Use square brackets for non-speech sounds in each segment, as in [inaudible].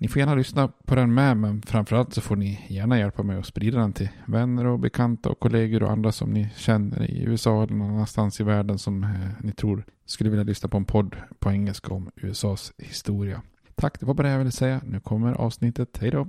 Ni får gärna lyssna på den med, men framförallt så får ni gärna hjälpa mig att sprida den till vänner och bekanta och kollegor och andra som ni känner i USA eller någon annanstans i världen som eh, ni tror skulle vilja lyssna på en podd på engelska om USAs historia. Tack, det var bara det jag ville säga. Nu kommer avsnittet. Hej då!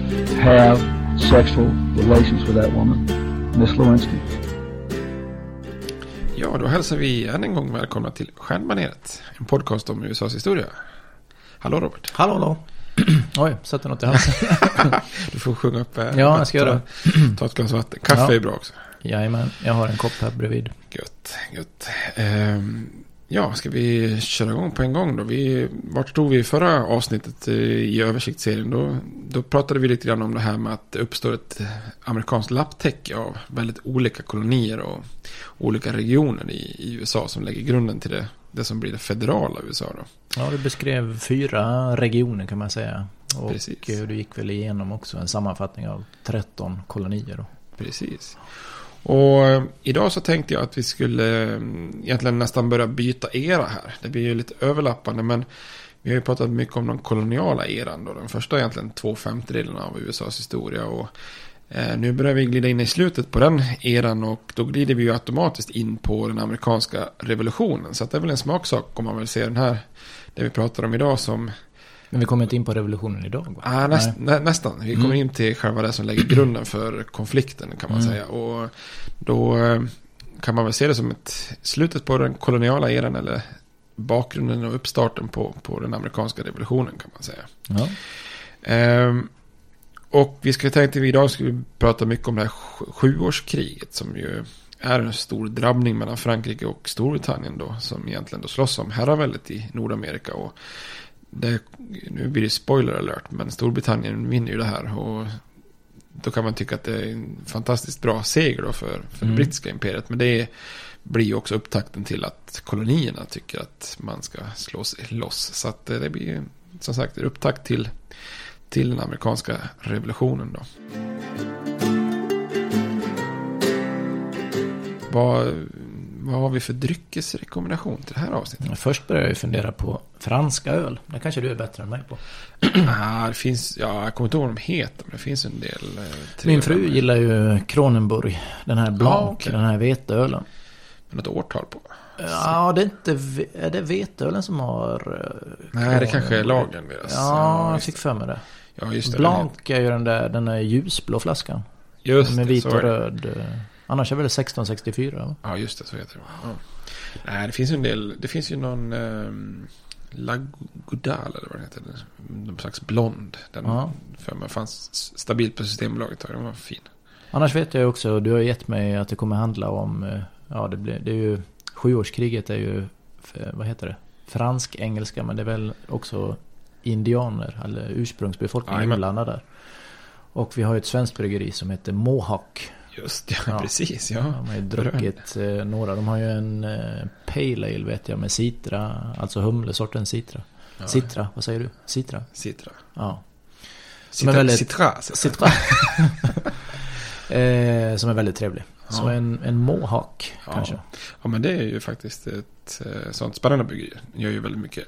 have sexual relations with that woman, Miss Lewinsky. Ja, då hälsar vi än en gång välkomna till Stjärnbaneret. En podcast om USAs historia. Hallå Robert. Hallå, hallå. [clears throat] Oj, satte något i halsen. [laughs] Du får sjunga upp. eh, Ja, jag ska göra ta, ta ett glas vatten. Kaffe Ja. är bra också. Jajamän, jag har en kopp här bredvid. Gött, gött. Ehm, ja, ska vi köra igång på en gång då? Vi, vart stod vi i förra avsnittet eh, i översiktsserien? Då, då pratade vi lite grann om det här med att det uppstår ett amerikanskt lapptäcke av väldigt olika kolonier och olika regioner i, i USA som lägger grunden till det, det som blir det federala USA då. Ja, du beskrev fyra regioner kan man säga. Och Precis. eh, du gick väl igenom också en sammanfattning av 13 kolonier då. Precis. Och eh, idag så tänkte jag att vi skulle mm, egentligen nästan börja byta era här. Det blir ju lite överlappande men vi har ju pratat mycket om den koloniala eran då. Den första egentligen två femtedelarna av USAs historia. Och eh, nu börjar vi glida in i slutet på den eran och då glider vi ju automatiskt in på den amerikanska revolutionen. Så att det är väl en smaksak om man vill se den här, det vi pratar om idag som men vi kommer inte in på revolutionen idag va? Ah, näst, nä, nästan. Vi kommer Mm. in till själva det som lägger grunden för konflikten kan man Mm. säga. Och då eh, kan man väl se det som ett slutet på den koloniala eran eller bakgrunden och uppstarten på, på den amerikanska revolutionen kan man säga. Ja. Ehm, och vi ska tänkte vi idag ska vi prata mycket om det här sju- sjuårskriget som ju är en stor drabbning mellan Frankrike och Storbritannien då som egentligen då slåss om herraväldet i Nordamerika och det, nu blir det spoiler alert, men Storbritannien vinner ju det här. Och då kan man tycka att det är en fantastiskt bra seger då för, för Mm. det brittiska imperiet. Men det blir ju också upptakten till att kolonierna tycker att man ska slå sig loss. Så att eh, det blir som sagt en upptakt till, till den amerikanska revolutionen då. Vad, vad har vi för dryckesrekommendation till det här avsnittet? Först börjar jag ju fundera på franska öl. Det kanske du är bättre än mig på. [clears throat] Ah, det finns, ja, jag kommer inte ihåg vad de heter, men det finns en del. Eh, Min fru med- gillar ju Kronenburg. Den här Blanc, Ja, okej. den här veteölen. med något årtal på. Ja, det är inte... Är det veteölen som har... eh, Nej, det kanske är lagen deras. Ja, jag fick för mig det. Ja, just det. Blanc är ju den där, den där ljusblå flaskan. Just med det, vit så och röd. Annars är det väl 1664? va? Ja, just det, så heter det. Ja. Nej, det finns ju en del. Det finns ju någon um, Lagodal eller vad det heter. Någon slags blond. Den Ja. för mig fanns stabilt på Systembolaget. Den var fin. Annars vet jag också, du har gett mig att det kommer handla om, eh, ja det, blir, det är ju, sjuårskriget är ju, eh, vad heter det, fransk-engelska, men det är väl också indianer, eller ursprungsbefolkning inblandad där. Och vi har ju ett svenskt bryggeri som heter Mohawk. Just det, Ja. precis. Ja. De har ju druckit eh, några, de har ju en eh, Pale Ale vet jag med citra, alltså humlesorten citra. Ja. Citra, vad säger du? Citra? Citra. Ja. Citra, är väldigt- citra, Citra. [laughs] eh, som är väldigt trevlig. Ja. en, en Mohawk Ja. kanske. Ja, men det är ju faktiskt ett eh, sånt spännande bryggeri. Gör ju väldigt mycket.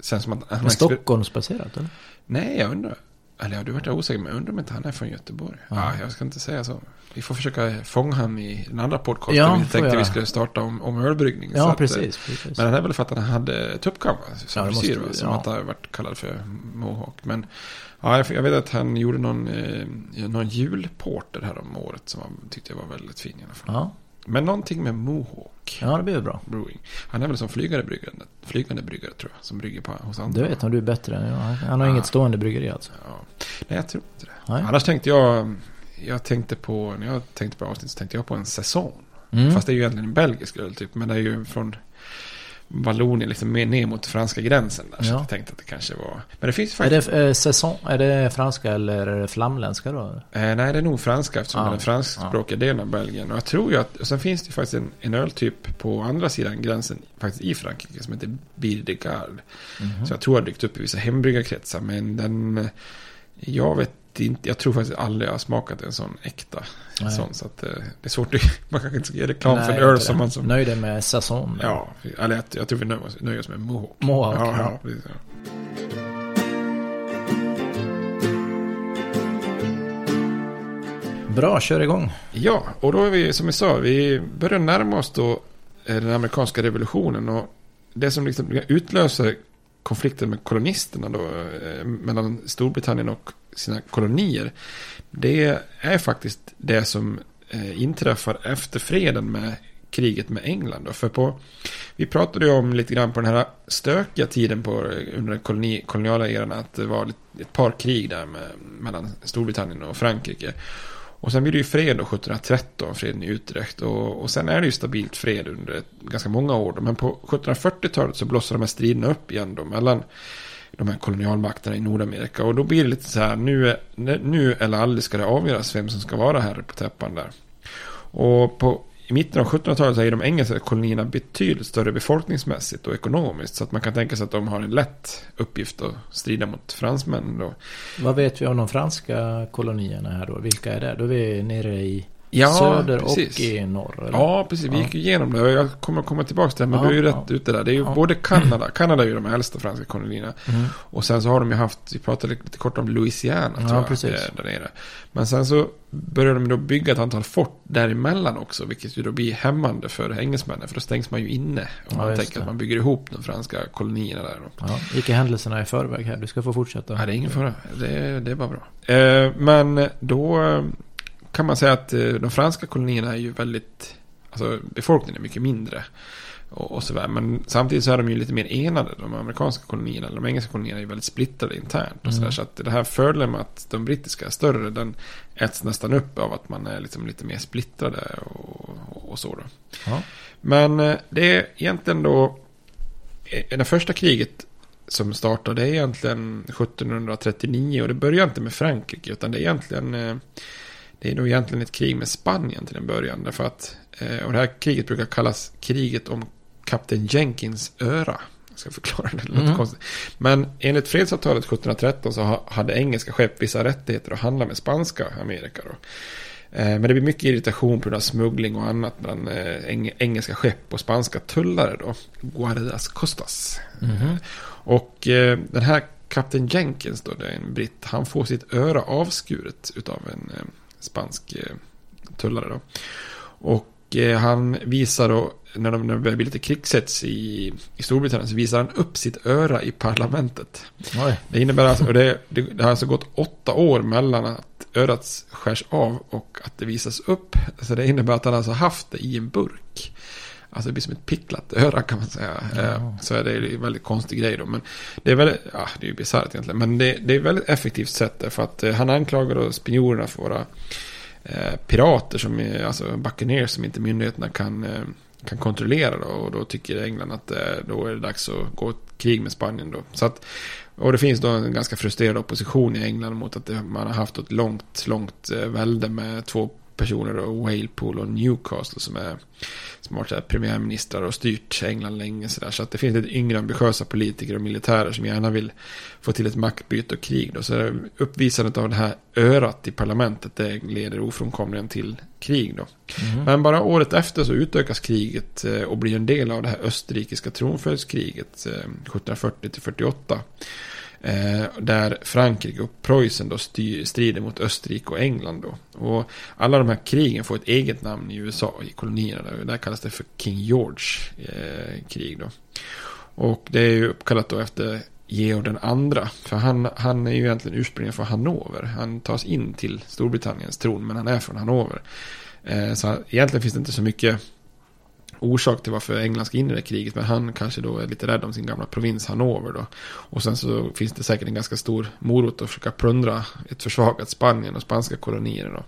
Sen som att Men Stockholmsbaserat eller? Nej, jag undrar. Eller ja, du vart osäker, men jag undrar om inte han är från Göteborg. Ja. Ja. jag ska inte säga så. Vi får försöka fånga han i den andra podcasten. Ja, vi tänkte jag. vi skulle starta om, om ölbryggning. Ja, att, eh, precis. precis. Men det är väl för att han hade tuppkam som Ja, måste frisyr, vi- Som ja. att han har varit kallad för Mohawk. Men ja, jag, vet att han gjorde någon, eh, någon julporter här om året som han tyckte jag var väldigt fin i alla fall. Ja. Men någonting med Mohawk ja, det blir bra. Brewing. Han är väl som flygande bryggare, flygande bryggare tror jag. Som brygger på hos andra. Det vet han, du är bättre än jag. Han- Han har Ja. inget stående bryggeri alltså. Ja. Nej, jag tror inte det. Nej. Annars tänkte jag, jag tänkte på, när jag tänkte på avsnitt så tänkte jag på en säsong. Mm. Fast det är ju egentligen en belgisk öl typ, men det är ju från Vallonien, liksom mer ner mot franska gränsen där. Så Ja. jag tänkte att det kanske var, men det finns Är faktiskt, det eh, säsong, är det franska eller är det flamländska då? eh, nej det är nog franska eftersom Ja. det är den franskspråkiga delen av Belgien. Och jag tror ju att, och sen finns det ju faktiskt en, en öltyp på andra sidan gränsen, faktiskt i Frankrike, som heter Bier de Garde. Mhm. Så jag tror jag har dykt upp i vissa hembryggarkretsar. Men den... Jag vet inte. Jag tror faktiskt aldrig jag har smakat en sån äkta. En sån, så att eh, det är svårt. att- [laughs] Man kanske inte ska ge reklam för Nej, en öl som det. man som... Nöjd med säsong. Ja, eller jag, jag tror vi nöjer oss, nöjer oss med Mohawk. Mohawk, Ja, ja, precis, ja. Bra, kör igång. Ja, och då är vi, som vi sa, vi börjar närma oss då eh, den amerikanska revolutionen. Och det som liksom utlöser konflikten med kolonisterna då, eh, mellan Storbritannien och sina kolonier. Det är faktiskt det som eh, inträffar efter freden med kriget med England. Då. För på, vi pratade ju om lite grann på den här stökiga tiden på, under den koloni, koloniala eran att det var ett par krig där med, mellan Storbritannien och Frankrike. Och sen blir det ju fred då 1713, freden i Utrecht. Och, och sen är det ju stabilt fred under ett, ganska många år. Då. Men på 1740-talet så blossar de här striderna upp igen då mellan de här kolonialmakterna i Nordamerika. Och då blir det lite så här, nu, nu eller aldrig ska det avgöras vem som ska vara herre på täppan där. Och på, i mitten av 1700-talet så är de engelska kolonierna betydligt större befolkningsmässigt och ekonomiskt. Så att man kan tänka sig att de har en lätt uppgift att strida mot fransmännen då. Vad vet vi om de franska kolonierna här då? Vilka är det? Då är vi nere i Ja, söder precis. och i norr. Eller? Ja, precis. Vi gick igenom det. Jag kommer komma tillbaka till det. Men Ja, du är ju rätt ja. ute där. Det är ju Ja. både [clears throat] Kanada. Kanada är ju de äldsta franska kolonierna. Mm. Och sen så har de ju haft, vi pratade lite kort om Louisiana Ja, tror jag. precis. eh, Där nere. Men sen så började de då bygga ett antal fort däremellan också. Vilket ju då blir hämmande för engelsmännen. För då stängs man ju inne. Om man tänker det. att man bygger ihop de franska kolonierna där. Då. Ja, gick händelserna i förväg här. Du ska få fortsätta. Ja, det är ingen fara. Det, det är bara bra. Eh, men då eh, kan man säga att eh, de franska kolonierna är ju väldigt... Alltså befolkningen är mycket mindre. Och, och sådär. Men samtidigt så är de ju lite mer enade. De amerikanska kolonierna, eller de engelska kolonierna är ju väldigt splittrade internt. Och sådär. Mm. Så att det här fördelen med att de brittiska är större, den äts nästan upp av att man är liksom lite mer splittrade och, och, och så då. Ja. Men eh, det är egentligen då... eh, Det första kriget som startade egentligen 1739 och det börjar inte med Frankrike utan det är egentligen det är nog egentligen ett krig med Spanien till en början. Därför att, eh, och det här kriget brukar kallas kriget om kapten Jenkins öra. Jag ska förklara det, det mm. konstigt. Men enligt fredsavtalet 1713 så hade engelska skepp vissa rättigheter att handla med spanska Amerika. Då. Eh, men det blir mycket irritation på grund av smuggling och annat mellan engelska skepp och spanska tullare då. Guardas Costas. Mm. Och den här kapten Jenkins då, det är en britt, han får sitt öra avskuret utav en spansk eh, tullare då. Och eh, han visar då, när, de, när det börjar bli lite krigshets i, i Storbritannien, så visar han upp sitt öra i parlamentet. Oj. Det innebär alltså, och det, det, det, har alltså gått åtta år mellan att örat skärs av och att det visas upp. Så det innebär att han alltså haft det i en burk. Alltså det blir som ett picklat öra kan man säga. Ja. Så är det en väldigt konstig grej då. Men det är väldigt, ja det är ju bisarrt egentligen. Men det, det är ett väldigt effektivt sätt. För att eh, han anklagar då spanjorerna för vara eh, pirater som är, alltså buccaneers som inte myndigheterna kan, eh, kan kontrollera då. Och då tycker England att eh, då är det dags att gå ett krig med Spanien då. Så att, och det finns då en ganska frustrerad opposition i England mot att man har haft ett långt, långt eh, välde med två personer då, Walepool och Newcastle som är som har varit premiärministrar och styrt England länge. Så, där. så att det finns lite yngre ambitiösa politiker och militärer som gärna vill få till ett maktbyte och krig. Då. Så uppvisandet av det här örat i parlamentet det leder ofrånkomligen till krig. Då. Mm. Men bara året efter så utökas kriget eh, och blir en del av det här österrikiska tronföljdskriget 1740 eh, 48. Eh, där Frankrike och Preussen då styr, strider mot Österrike och England. Då. Och alla de här krigen får ett eget namn i USA, i kolonierna. Där, där kallas det för King George eh, krig. Då. Och det är ju uppkallat då efter Georg den andra. För han, han är ju egentligen ursprungligen från Hannover. Han tas in till Storbritanniens tron, men han är från Hannover. Eh, så egentligen finns det inte så mycket orsak till varför England ska in i det kriget. Men han kanske då är lite rädd om sin gamla provins Hannover då. Och sen så finns det säkert en ganska stor morot att försöka plundra ett försvagat Spanien och spanska kolonier då.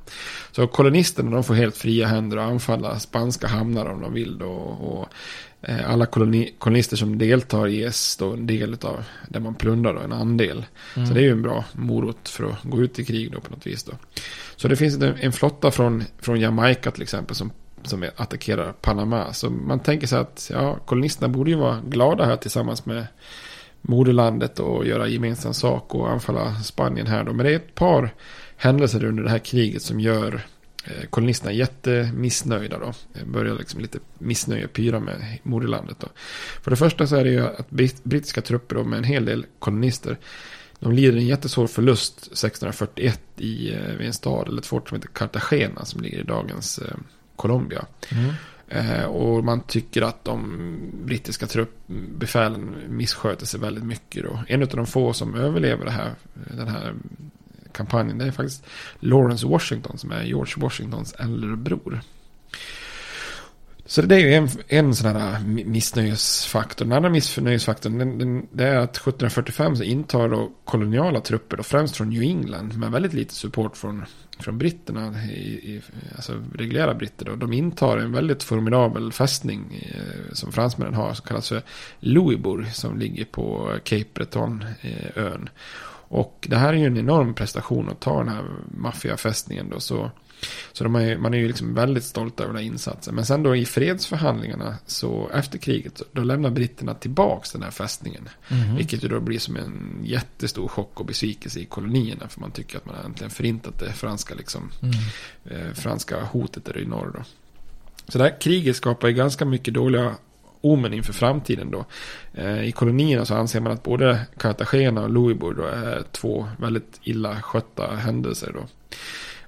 Så kolonisterna de får helt fria händer att anfalla spanska hamnar om de vill då. Och, eh, alla koloni, kolonister som deltar ges då en del av det man plundrar då, en andel. Mm. Så det är ju en bra morot för att gå ut i krig då på något vis då. Så det finns en, en flotta från, från Jamaica till exempel som som attackerar Panama. Så man tänker sig att ja, kolonisterna borde ju vara glada här tillsammans med moderlandet och göra gemensam sak och anfalla Spanien här då. Men det är ett par händelser under det här kriget som gör eh, kolonisterna jättemissnöjda då. Det börjar liksom lite missnöje pyra med moderlandet då. För det första så är det ju att brittiska trupper då med en hel del kolonister de lider en jättesvår förlust 1641 i, eh, vid en stad eller ett fort som heter Cartagena som ligger i dagens eh, Colombia. Mm. Eh, och man tycker att de brittiska truppbefälen missköter sig väldigt mycket. Då. En av de få som överlever det här, den här kampanjen det är faktiskt Lawrence Washington som är George Washingtons äldre bror. Så det är ju en, en sån här missnöjesfaktor. Den andra missnöjesfaktorn den, den, det är att 1745 så intar då koloniala trupper, då, främst från New England, med väldigt lite support från från britterna, i, i, alltså reguljära britter, då, de intar en väldigt formidabel fästning eh, som fransmännen har, som kallas för Louisbourg, som ligger på Cape Breton-ön. Eh, och det här är ju en enorm prestation att ta den här maffiafästningen då, så så de är, man är ju liksom väldigt stolt över den här insatsen. Men sen då i fredsförhandlingarna så efter kriget då lämnar britterna tillbaka den här fästningen. Mm. Vilket ju då blir som en jättestor chock och besvikelse i kolonierna. För man tycker att man har äntligen förintat det franska, liksom, mm. eh, franska hotet där i norr. Då. Så det här kriget skapar ju ganska mycket dåliga omen inför framtiden då. Eh, I kolonierna så anser man att både Cartagena och Louisbourg då är två väldigt illa skötta händelser då.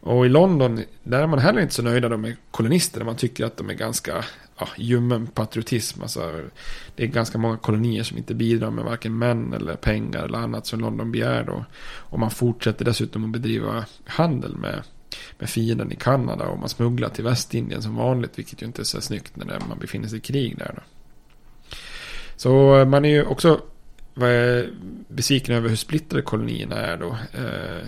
Och i London, där är man heller inte så nöjda med kolonisterna. Man tycker att de är ganska ja, ljummen patriotism. Alltså, det är ganska många kolonier som inte bidrar med varken män eller pengar eller annat som London begär. Då. Och man fortsätter dessutom att bedriva handel med, med fienden i Kanada. Och man smugglar till Västindien som vanligt. Vilket ju inte är så snyggt när man befinner sig i krig där. Då. Så eh, man är ju också besviken över hur splittrade kolonierna är då. Eh,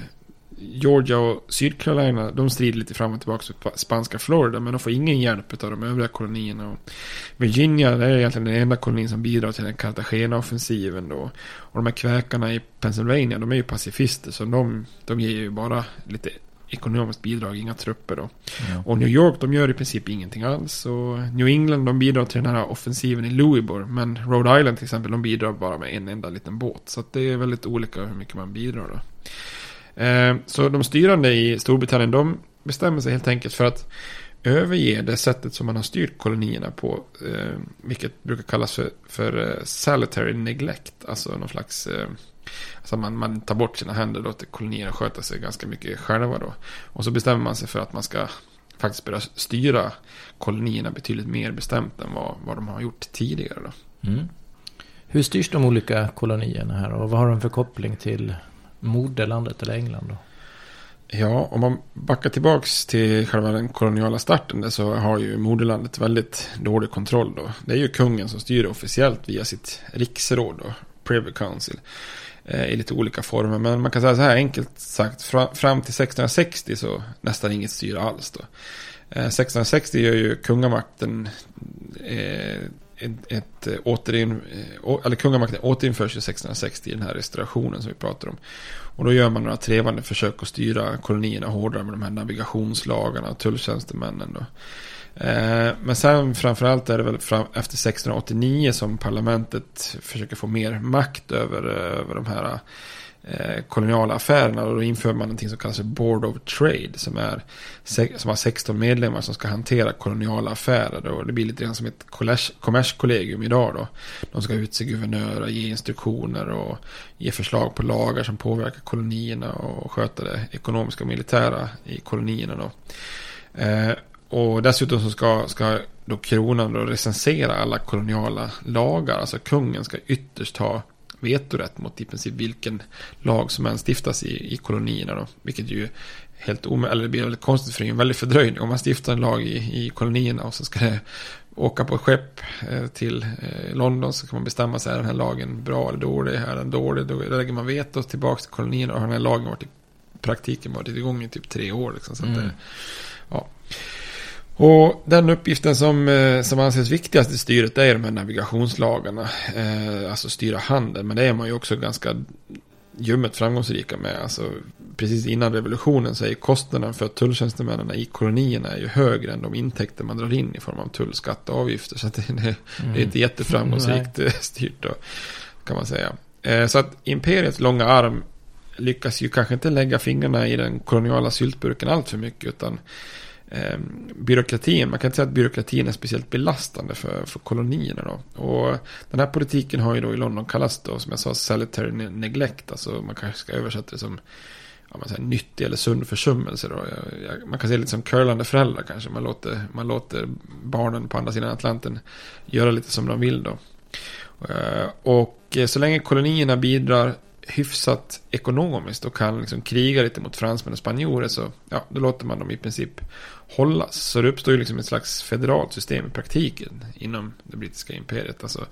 Georgia och Sydcarolina, de strider lite fram och tillbaka för spanska Florida, men de får ingen hjälp av de övriga kolonierna. Och Virginia, det är egentligen den enda kolonin som bidrar till den Cartagena-offensiven då. Och de här kväkarna i Pennsylvania, de är ju pacifister, så de, de ger ju bara lite ekonomiskt bidrag, inga trupper då. Ja. Och New York, de gör i princip ingenting alls. Och New England, de bidrar till den här offensiven i Louisbourg. Men Rhode Island till exempel, de bidrar bara med en enda liten båt. Så det är väldigt olika hur mycket man bidrar då. Eh, så de styrande i Storbritannien, de bestämmer sig helt enkelt för att överge det sättet som man har styrt kolonierna på. Eh, vilket brukar kallas för, för eh, salutary neglect. Alltså någon slags... Alltså man, man tar bort sina händer och låter kolonierna sköta sig ganska mycket själva då. Och så bestämmer man sig för att man ska faktiskt börja styra kolonierna betydligt mer bestämt än vad, vad de har gjort tidigare då. Mm. Hur styrs de olika kolonierna här och vad har de för koppling till moderlandet eller England då? Ja, om man backar tillbaks till själva den koloniala starten där så har ju moderlandet väldigt dålig kontroll då. Det är ju kungen som styr officiellt via sitt riksråd då, Privy Council. Eh, I lite olika former, men man kan säga så här enkelt sagt, fram, fram till 1660 så nästan inget styre alls då. Eh, 1660 gör ju kungamakten eh, ett, ett eh, återin, eh, eller kungamakten återinförs ju 1660 i den här restaurationen som vi pratar om. Och då gör man några trevande försök att styra kolonierna hårdare med de här navigationslagarna och tulltjänstemännen då. Eh, men sen framförallt är det väl fram, efter 1689 som parlamentet försöker få mer makt över, över de här Eh, koloniala affärerna. Och då inför man någonting som kallas för Board of Trade. Som, är, som har 16 medlemmar som ska hantera koloniala affärer. och Det blir lite grann som ett kommerskollegium idag. Då. De ska utse guvernörer, ge instruktioner och ge förslag på lagar som påverkar kolonierna. Och sköta det ekonomiska och militära i kolonierna. Då. Eh, och dessutom så ska, ska då kronan då recensera alla koloniala lagar. Alltså kungen ska ytterst ha vetorätt mot i princip vilken lag som än stiftas i, i kolonierna. Då. Vilket ju helt omöjligt, eller det blir väldigt konstigt för det är en väldig fördröjning. Om man stiftar en lag i, i kolonierna och så ska det åka på skepp eh, till eh, London så kan man bestämma sig, är den här lagen bra eller dålig? Är den dålig? Då lägger man veto tillbaka till kolonierna och har den här lagen varit i praktiken varit igång i typ tre år. Liksom, så att Mm. det, ja. Och den uppgiften som, eh, som anses viktigast i styret är de här navigationslagarna. Eh, alltså styra handeln. Men det är man ju också ganska ljummet framgångsrika med. Alltså, precis innan revolutionen så är ju kostnaden för tulltjänstemännen i kolonierna är ju högre än de intäkter man drar in i form av tull, skatt och avgifter. Så att det, det, det är inte jätteframgångsrikt eh, styrt då, kan man säga. Så att imperiets långa arm lyckas ju kanske inte lägga fingrarna i den koloniala syltburken allt för mycket. Utan eh, byråkratin, man kan inte säga att byråkratin är speciellt belastande för, för kolonierna då. Och den här politiken har ju då i London kallats då, som jag sa, salutary neglect. Alltså man kanske ska översätta det som ja, man säger, nyttig eller sund försummelse då. Jag, jag, man kan se lite som curlande föräldrar kanske. Man låter, man låter barnen på andra sidan Atlanten göra lite som de vill då. Ehm, och så länge kolonierna bidrar hyfsat ekonomiskt och kan liksom kriga lite mot fransmän och spanjorer så ja, då låter man dem i princip hållas. Så det uppstår ju liksom ett slags federalt system i praktiken inom det brittiska imperiet. Alltså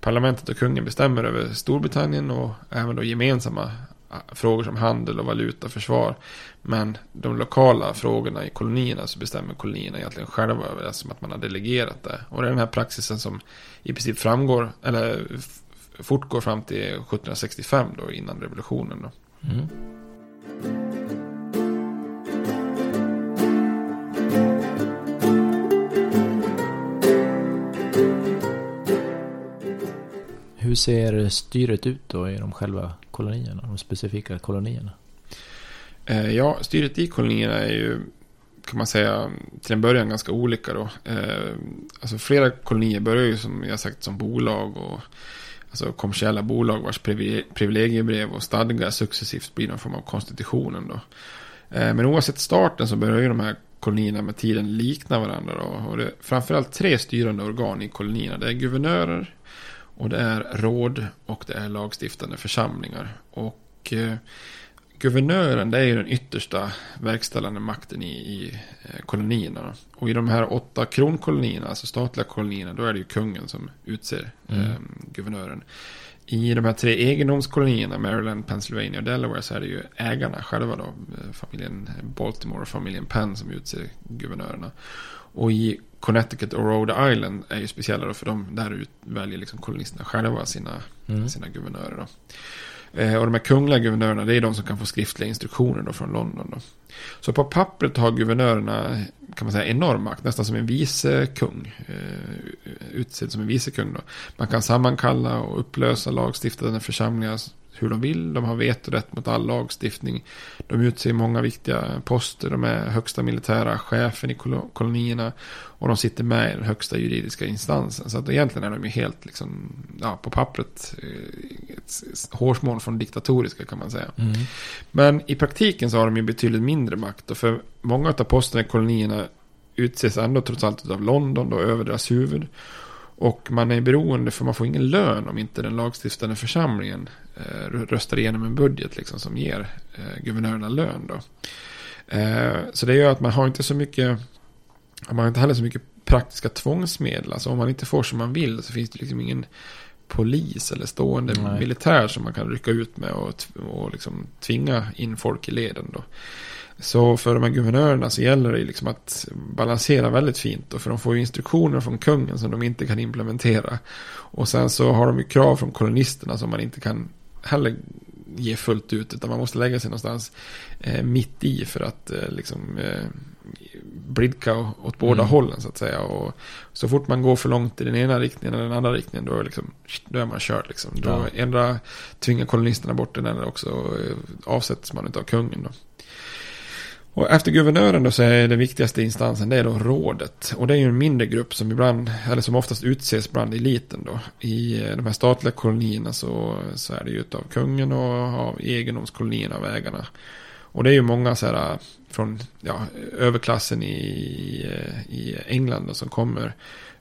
parlamentet och kungen bestämmer över Storbritannien och även då gemensamma ah, frågor som handel och valuta och försvar. Men de lokala frågorna i kolonierna så bestämmer kolonierna egentligen själva över det som att man har delegerat det. Och det är den här praxisen som i princip framgår, eller fortgår fram till 1765 då innan revolutionen då. Mm. Hur ser styret ut då i de själva kolonierna, de specifika kolonierna? Eh, ja, styret i kolonierna är ju, kan man säga, till en början ganska olika då. Eh, alltså flera kolonier börjar ju som jag sagt som bolag och alltså kommersiella bolag vars privilegiebrev och stadgar successivt blir någon form av konstitutionen då. Eh, men oavsett starten så börjar ju de här kolonierna med tiden likna varandra då. Och det är framförallt tre styrande organ i kolonierna. Det är guvernörer och det är råd och det är lagstiftande församlingar. Och eh, guvernören det är ju den yttersta verkställande makten i, i eh, kolonierna. Och i de här åtta kronkolonierna, alltså statliga kolonierna, då är det ju kungen som utser Mm. eh, guvernören. i de här tre egendomskolonierna, Maryland, Pennsylvania och Delaware, så är det ju ägarna själva då, eh, familjen Baltimore och familjen Penn som utser guvernörerna. Och i Connecticut och Rhode Island är ju speciella då, för de där väljer liksom kolonisterna själva sina, Mm. sina guvernörer. Då. Eh, och de här kungliga guvernörerna, det är de som kan få skriftliga instruktioner då från London. Då. Så på pappret har guvernörerna, kan man säga, enorm makt, nästan som en vicekung. Eh, utsedd som en vicekung då. Man kan sammankalla och upplösa lagstiftande församlingar hur de vill. De har vetorätt mot all lagstiftning. De utser många viktiga poster. De är högsta militära chefen i kolo- kolonierna. Och de sitter med i den högsta juridiska instansen. Så att egentligen är de ju helt liksom, ja, på pappret eh, ett hårsmån från diktatoriska kan man säga. Mm. Men i praktiken så har de ju betydligt mindre makt. Och för många av posterna i kolonierna utses ändå trots allt av London då över deras huvud. Och man är beroende för man får ingen lön om inte den lagstiftande församlingen eh, röstar igenom en budget liksom, som ger eh, guvernörerna lön. Då. Eh, så det gör att man har inte så mycket, man har inte heller så mycket praktiska tvångsmedel. Alltså om man inte får som man vill så finns det liksom ingen polis eller stående Nej. militär som man kan rycka ut med och, och liksom tvinga in folk i leden. Då. Så för de här guvernörerna så gäller det liksom att balansera väldigt fint. Och för de får ju instruktioner från kungen som de inte kan implementera. Och sen så har de ju krav från kolonisterna som man inte kan heller ge fullt ut. Utan man måste lägga sig någonstans eh, mitt i för att eh, liksom eh, blidka åt båda Mm. hållen så att säga. Och så fort man går för långt i den ena riktningen eller den andra riktningen då är, liksom, då är man körd. Liksom. Då Ja. ändra tvingar kolonisterna bort den eller också eh, avsätts man av kungen. Då. Och efter guvernören då så är den viktigaste instansen det är då rådet. Och det är ju en mindre grupp som ibland, eller som oftast utses bland eliten då. I eh, de här statliga kolonierna så, så är det ju utav kungen och av egendomskolonierna och ägarna. Och det är ju många så här eh, från ja, överklassen i, eh, i England då, som kommer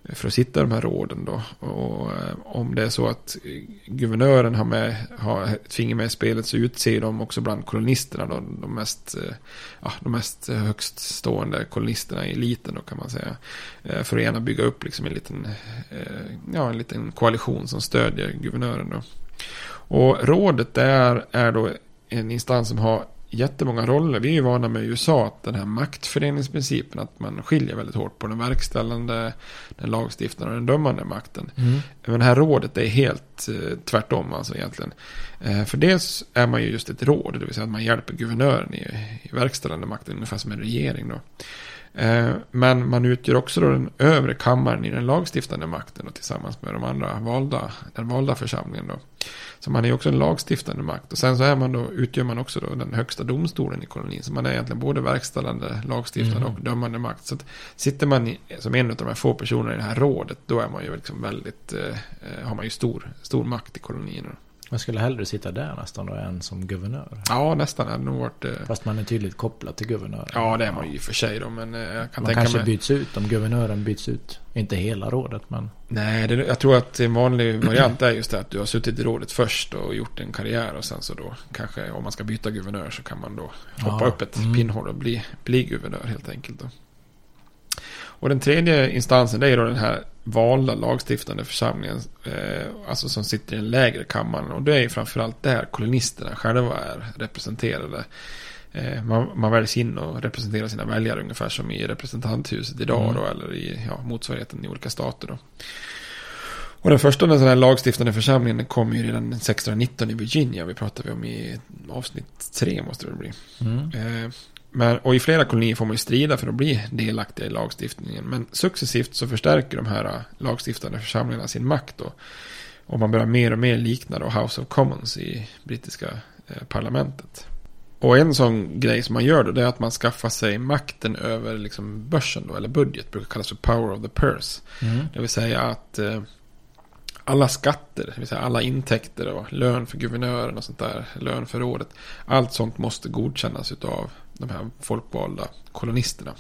för att sitta i de här råden då. Och eh, om det är så att guvernören har, med, har ett finger med i spelet så utser de också bland kolonisterna då, de mest, eh, ja, de mest högst stående kolonisterna i eliten då kan man säga. Eh, för att gärna bygga upp liksom en liten, ja, en liten koalition som stödjer guvernören då. Och rådet där är då en instans som har jättemånga roller. Vi är ju vana med i USA att den här maktföreningsprincipen att man skiljer väldigt hårt på den verkställande, den lagstiftande och den dömande makten. Mm. Men det här rådet är helt eh, tvärtom alltså egentligen. Eh, för dels är man ju just ett råd, det vill säga att man hjälper guvernören i, i verkställande makten, ungefär som en regering då. Eh, men man utgör också då den övre kammaren i den lagstiftande makten och tillsammans med de andra valda, den valda församlingen då. Så man är också en lagstiftande makt. Och sen så är man då, utgör man också då den högsta domstolen i kolonin. Så man är egentligen både verkställande, lagstiftande Mhm. och dömande makt. Så sitter man i, som en av de här få personerna i det här rådet, då är man ju liksom väldigt, eh, eh, har man ju stor, stor makt i kolonierna. Man skulle hellre sitta där nästan då än som guvernör. Ja, nästan hade nog varit... Eh, Fast man är tydligt kopplad till guvernören. ja, det är man ju i och för sig då, men eh, jag kan Man kanske mig... byts ut om guvernören byts ut. Inte hela rådet men. Nej, det, jag tror att en vanlig variant är just det att du har suttit i rådet först och gjort en karriär och sen så då kanske om man ska byta guvernör så kan man då hoppa Ja, upp ett mm. pinnhål och bli, bli guvernör helt enkelt. Då. Och den tredje instansen det är då den här valda lagstiftande församlingen, eh, alltså som sitter i den lägre kammaren. Och det är framförallt där kolonisterna själva är representerade. Eh, man, man väljs in och representerar sina väljare ungefär som i representanthuset idag Mm. då, eller i ja, motsvarigheten i olika stater då. Och den första den här lagstiftande församlingen kom ju redan 1619 i Virginia. Vi pratade om i avsnitt tre måste det bli. Mm. Eh, men, och i flera kolonier får man ju strida för att bli delaktiga i lagstiftningen. Men successivt så förstärker de här eh, lagstiftande församlingarna sin makt. Då. Och man börjar mer och mer likna då House of Commons i brittiska eh, parlamentet. Och en sån grej som man gör då det är att man skaffar sig makten över liksom börsen då, eller budget, brukar kallas för power of the purse. Mm. Det vill säga att eh, alla skatter, det vill säga alla intäkter och lön för guvernören och sånt där, lön för rådet. Allt sånt måste godkännas av de här folkvalda kolonisterna.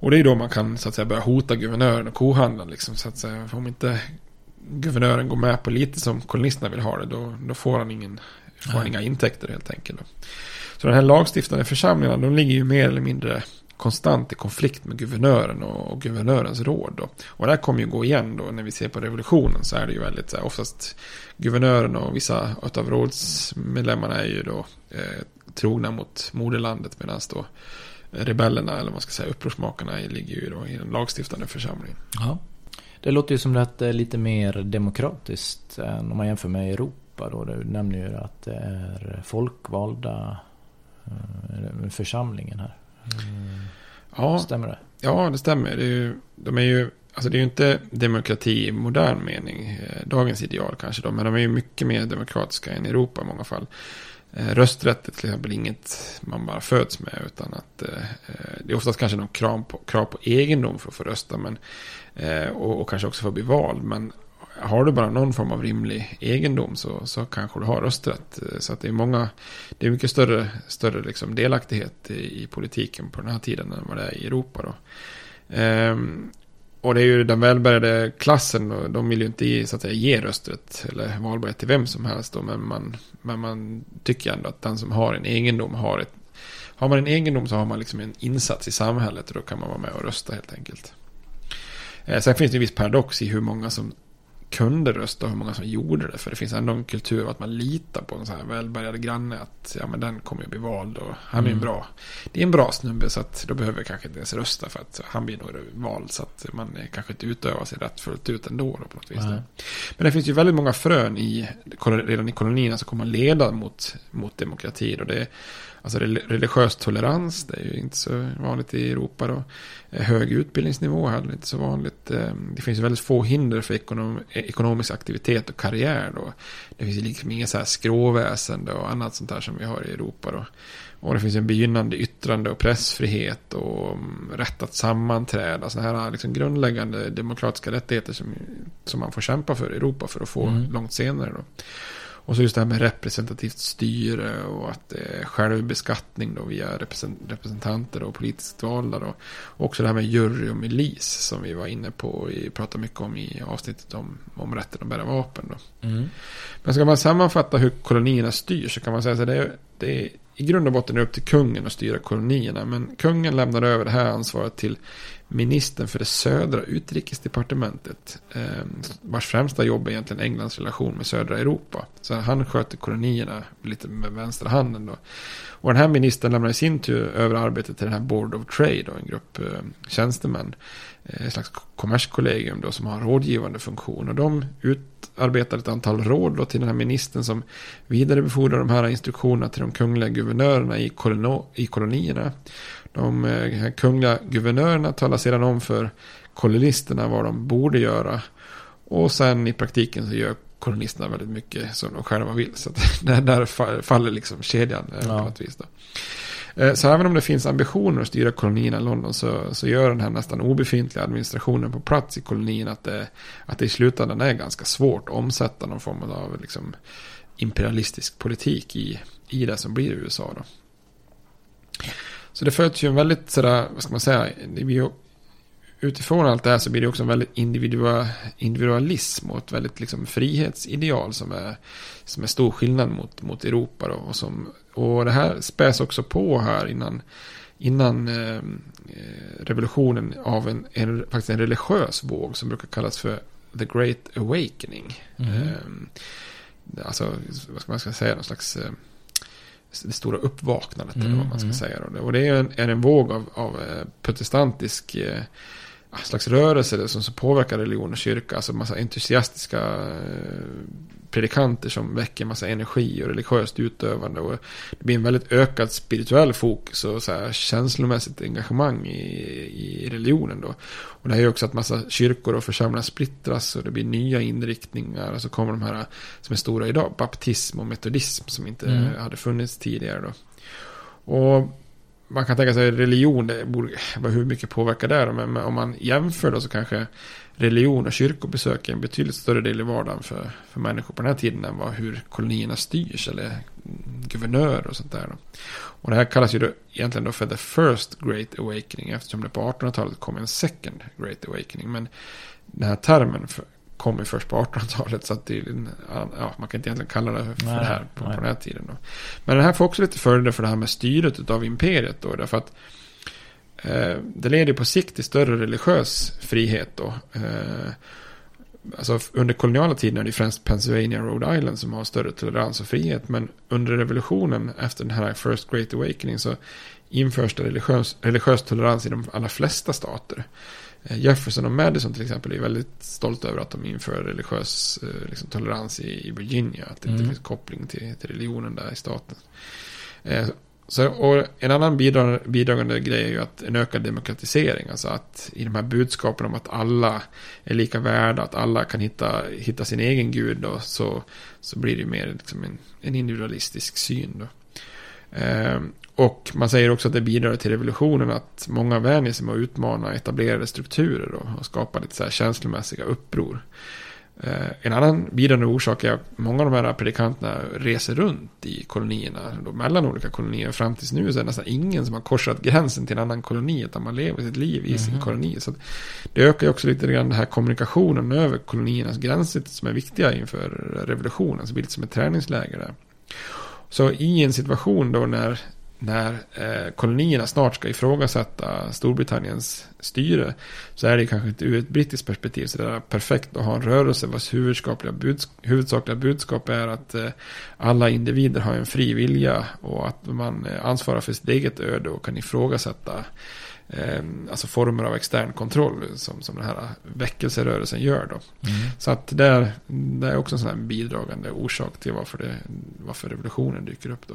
Och det är då man kan så att säga börja hota guvernören och kohandla liksom så att säga. Om inte guvernören går med på lite som kolonisterna vill ha det då, då får han ingen, får han inga intäkter helt enkelt. Då. Så den här lagstiftande församlingarna de ligger ju mer eller mindre konstant i konflikt med guvernören och, och guvernörens råd. Då. Och det här kommer ju gå igen då när vi ser på revolutionen så är det ju väldigt så här, oftast guvernören och vissa av rådsmedlemmarna är ju då eh, trogna mot moderlandet medan då rebellerna eller vad man ska säga upprorsmakarna ligger ju då i den lagstiftande församlingen. Ja. Det låter ju som att det är lite mer demokratiskt än om man jämför med Europa då. Du nämner ju att det är folkvalda eh, församlingen här. Ja, Stämmer det? Ja, det stämmer. Det är ju, de är ju, alltså det är ju inte demokrati i modern mening, eh, dagens ideal kanske då, men de är ju mycket mer demokratiska än Europa i många fall. Eh, rösträtt är till exempel inget man bara föds med, utan att eh, det är oftast kanske någon krav på, krav på egendom för att få rösta, men, eh, och, och kanske också för att bli vald. Men har du bara någon form av rimlig egendom så, så kanske du har rösträtt. Eh, så att det är många, det är mycket större, större liksom delaktighet i, i politiken på den här tiden än vad det är i Europa. Då. Ehm, och det är ju den välbärgade klassen, och de vill ju inte så att säga, ge rösträtt eller valbarhet till vem som helst. Då, men, man, men man tycker ändå att den som har en egendom har ett... Har man en egendom så har man liksom en insats i samhället och då kan man vara med och rösta helt enkelt. Eh, sen finns det en viss paradox i hur många som kunde rösta och hur många som gjorde det. För det finns ändå en kultur av att man litar på en sån här välbärgad granne. Att ja, men den kommer att bli vald och han är mm. en bra. Det är en bra snubbe så att då behöver vi kanske inte ens rösta för att han blir nog vald. Så att man kanske inte utövar sig rätt fullt ut ändå då, på något vis. Mm. Men det finns ju väldigt många frön i, redan i kolonierna som kommer att leda mot, mot demokrati. Och det Alltså religiös tolerans, det är ju inte så vanligt i Europa då. Eh, hög utbildningsnivå är inte så vanligt. Eh, det finns väldigt få hinder för ekonom ekonomisk aktivitet och karriär då. Det finns liksom inga så här skråväsende och annat sånt där som vi har i Europa då. Och det finns en begynnande yttrande och pressfrihet och mm, rätt att sammanträda. Sådana här liksom grundläggande demokratiska rättigheter som, som man får kämpa för i Europa för att få mm. långt senare. Då. Och så just det här med representativt styre och att det är självbeskattning då via representanter och politiskt valda då. Och också det här med jury och milis som vi var inne på och pratade mycket om i avsnittet om, om rätten att bära vapen då. Mm. Men ska man sammanfatta hur kolonierna styrs så kan man säga att det är, det är i grund och botten är upp till kungen att styra kolonierna. Men kungen lämnar över det här ansvaret till ministern för det södra utrikesdepartementet. Eh, vars främsta jobb är egentligen Englands relation med södra Europa. Så han sköter kolonierna lite med vänstra handen då. Och den här ministern lämnar i sin tur över arbetet till den här Board of Trade, då, en grupp eh, tjänstemän. Eh, ett slags kommerskollegium då som har rådgivande funktion. Och de utarbetar ett antal råd då till den här ministern som vidarebefordrar de här instruktionerna till de kungliga guvernörerna i, i kolonierna. De eh, kungliga guvernörerna talar sedan om för kolonisterna vad de borde göra. Och sen i praktiken så gör kolonisterna väldigt mycket som de själva vill. Så [laughs] där, där faller liksom kedjan eh, ja. på något vis. Då. Eh, så även om det finns ambitioner att styra kolonierna i London så, så gör den här nästan obefintliga administrationen på plats i kolonin att det, att det i slutändan är ganska svårt att omsätta någon form av liksom, imperialistisk politik i, i det som blir USA. Då. Så det föds ju en väldigt sådär, vad ska man säga, det blir ju, utifrån allt det här så blir det också en väldigt individual, individualism och ett väldigt liksom frihetsideal som är, som är stor skillnad mot, mot Europa då. Och, som, och det här späs också på här innan, innan eh, revolutionen av en, en, faktiskt en religiös våg som brukar kallas för The Great Awakening. Mm. Eh, alltså, vad ska man säga, någon slags... Eh, det stora uppvaknandet, mm, eller vad man ska mm. säga. Och det är en, är en våg av, av eh, protestantisk eh, slags rörelse som, som påverkar religion och kyrka. Alltså massa entusiastiska eh, predikanter som väcker massa energi och religiöst utövande. Och det blir en väldigt ökad spirituell fokus och så här känslomässigt engagemang i, i religionen då. Och det här är också att massa kyrkor och församlingar splittras och det blir nya inriktningar. Och så kommer de här som är stora idag, baptism och metodism som inte mm. hade funnits tidigare då. Och man kan tänka sig religion, det borde, hur mycket påverkar det? Men om man jämför då så kanske religion och kyrkobesök är en betydligt större del i vardagen för, för människor på den här tiden än vad, hur kolonierna styrs eller guvernörer och sånt där. Då. Och det här kallas ju då egentligen då för the first great awakening eftersom det på 1800-talet kom en second great awakening. Men den här termen för, kom ju först på 1800-talet. Så att det, ja, man kan inte egentligen kalla det för nej, det här på, på den här tiden. Då. Men det här får också lite följder för det här med styret av imperiet. Då, därför att det leder på sikt till större religiös frihet då. Eh, alltså under koloniala tiden är det främst Pennsylvania och Rhode Island som har större tolerans och frihet. Men under revolutionen efter den här First Great Awakening så införs det religiös, religiös tolerans i de allra flesta stater. Eh, Jefferson och Madison till exempel är väldigt stolta över att de inför religiös eh, liksom, tolerans i, i Virginia. Att det inte mm. finns koppling till, till religionen där i staten. Så, och en annan bidragande, bidragande grej är ju att en ökad demokratisering. Alltså att i de här budskapen om att alla är lika värda, att alla kan hitta, hitta sin egen gud då, så, så blir det ju mer liksom en, en individualistisk syn. Då. Eh, och man säger också att det bidrar till revolutionen att många vänjer sig med att utmana etablerade strukturer då, och skapa lite så här känslomässiga uppror. Eh, en annan bidrande orsak är att många av de här predikanterna reser runt i kolonierna, mellan olika kolonier. Fram tills nu så är det nästan ingen som har korsat gränsen till en annan koloni, utan man lever sitt liv i mm. sin mhm. koloni. Så det ökar ju också lite grann den här kommunikationen över koloniernas gränser som är viktiga inför revolutionen. Så det blir lite som ett träningsläger där. Så i en situation då när när eh, kolonierna snart ska ifrågasätta Storbritanniens styre så är det kanske inte ur ett brittiskt perspektiv så det är perfekt att ha en rörelse vars huvudsakliga, buds huvudsakliga budskap är att eh, alla individer har en fri vilja och att man eh, ansvarar för sitt eget öde och kan ifrågasätta eh, alltså former av extern kontroll som, som den här väckelserörelsen gör då. Mm. Så att det är, det är också en bidragande orsak till varför, det, varför revolutionen dyker upp då.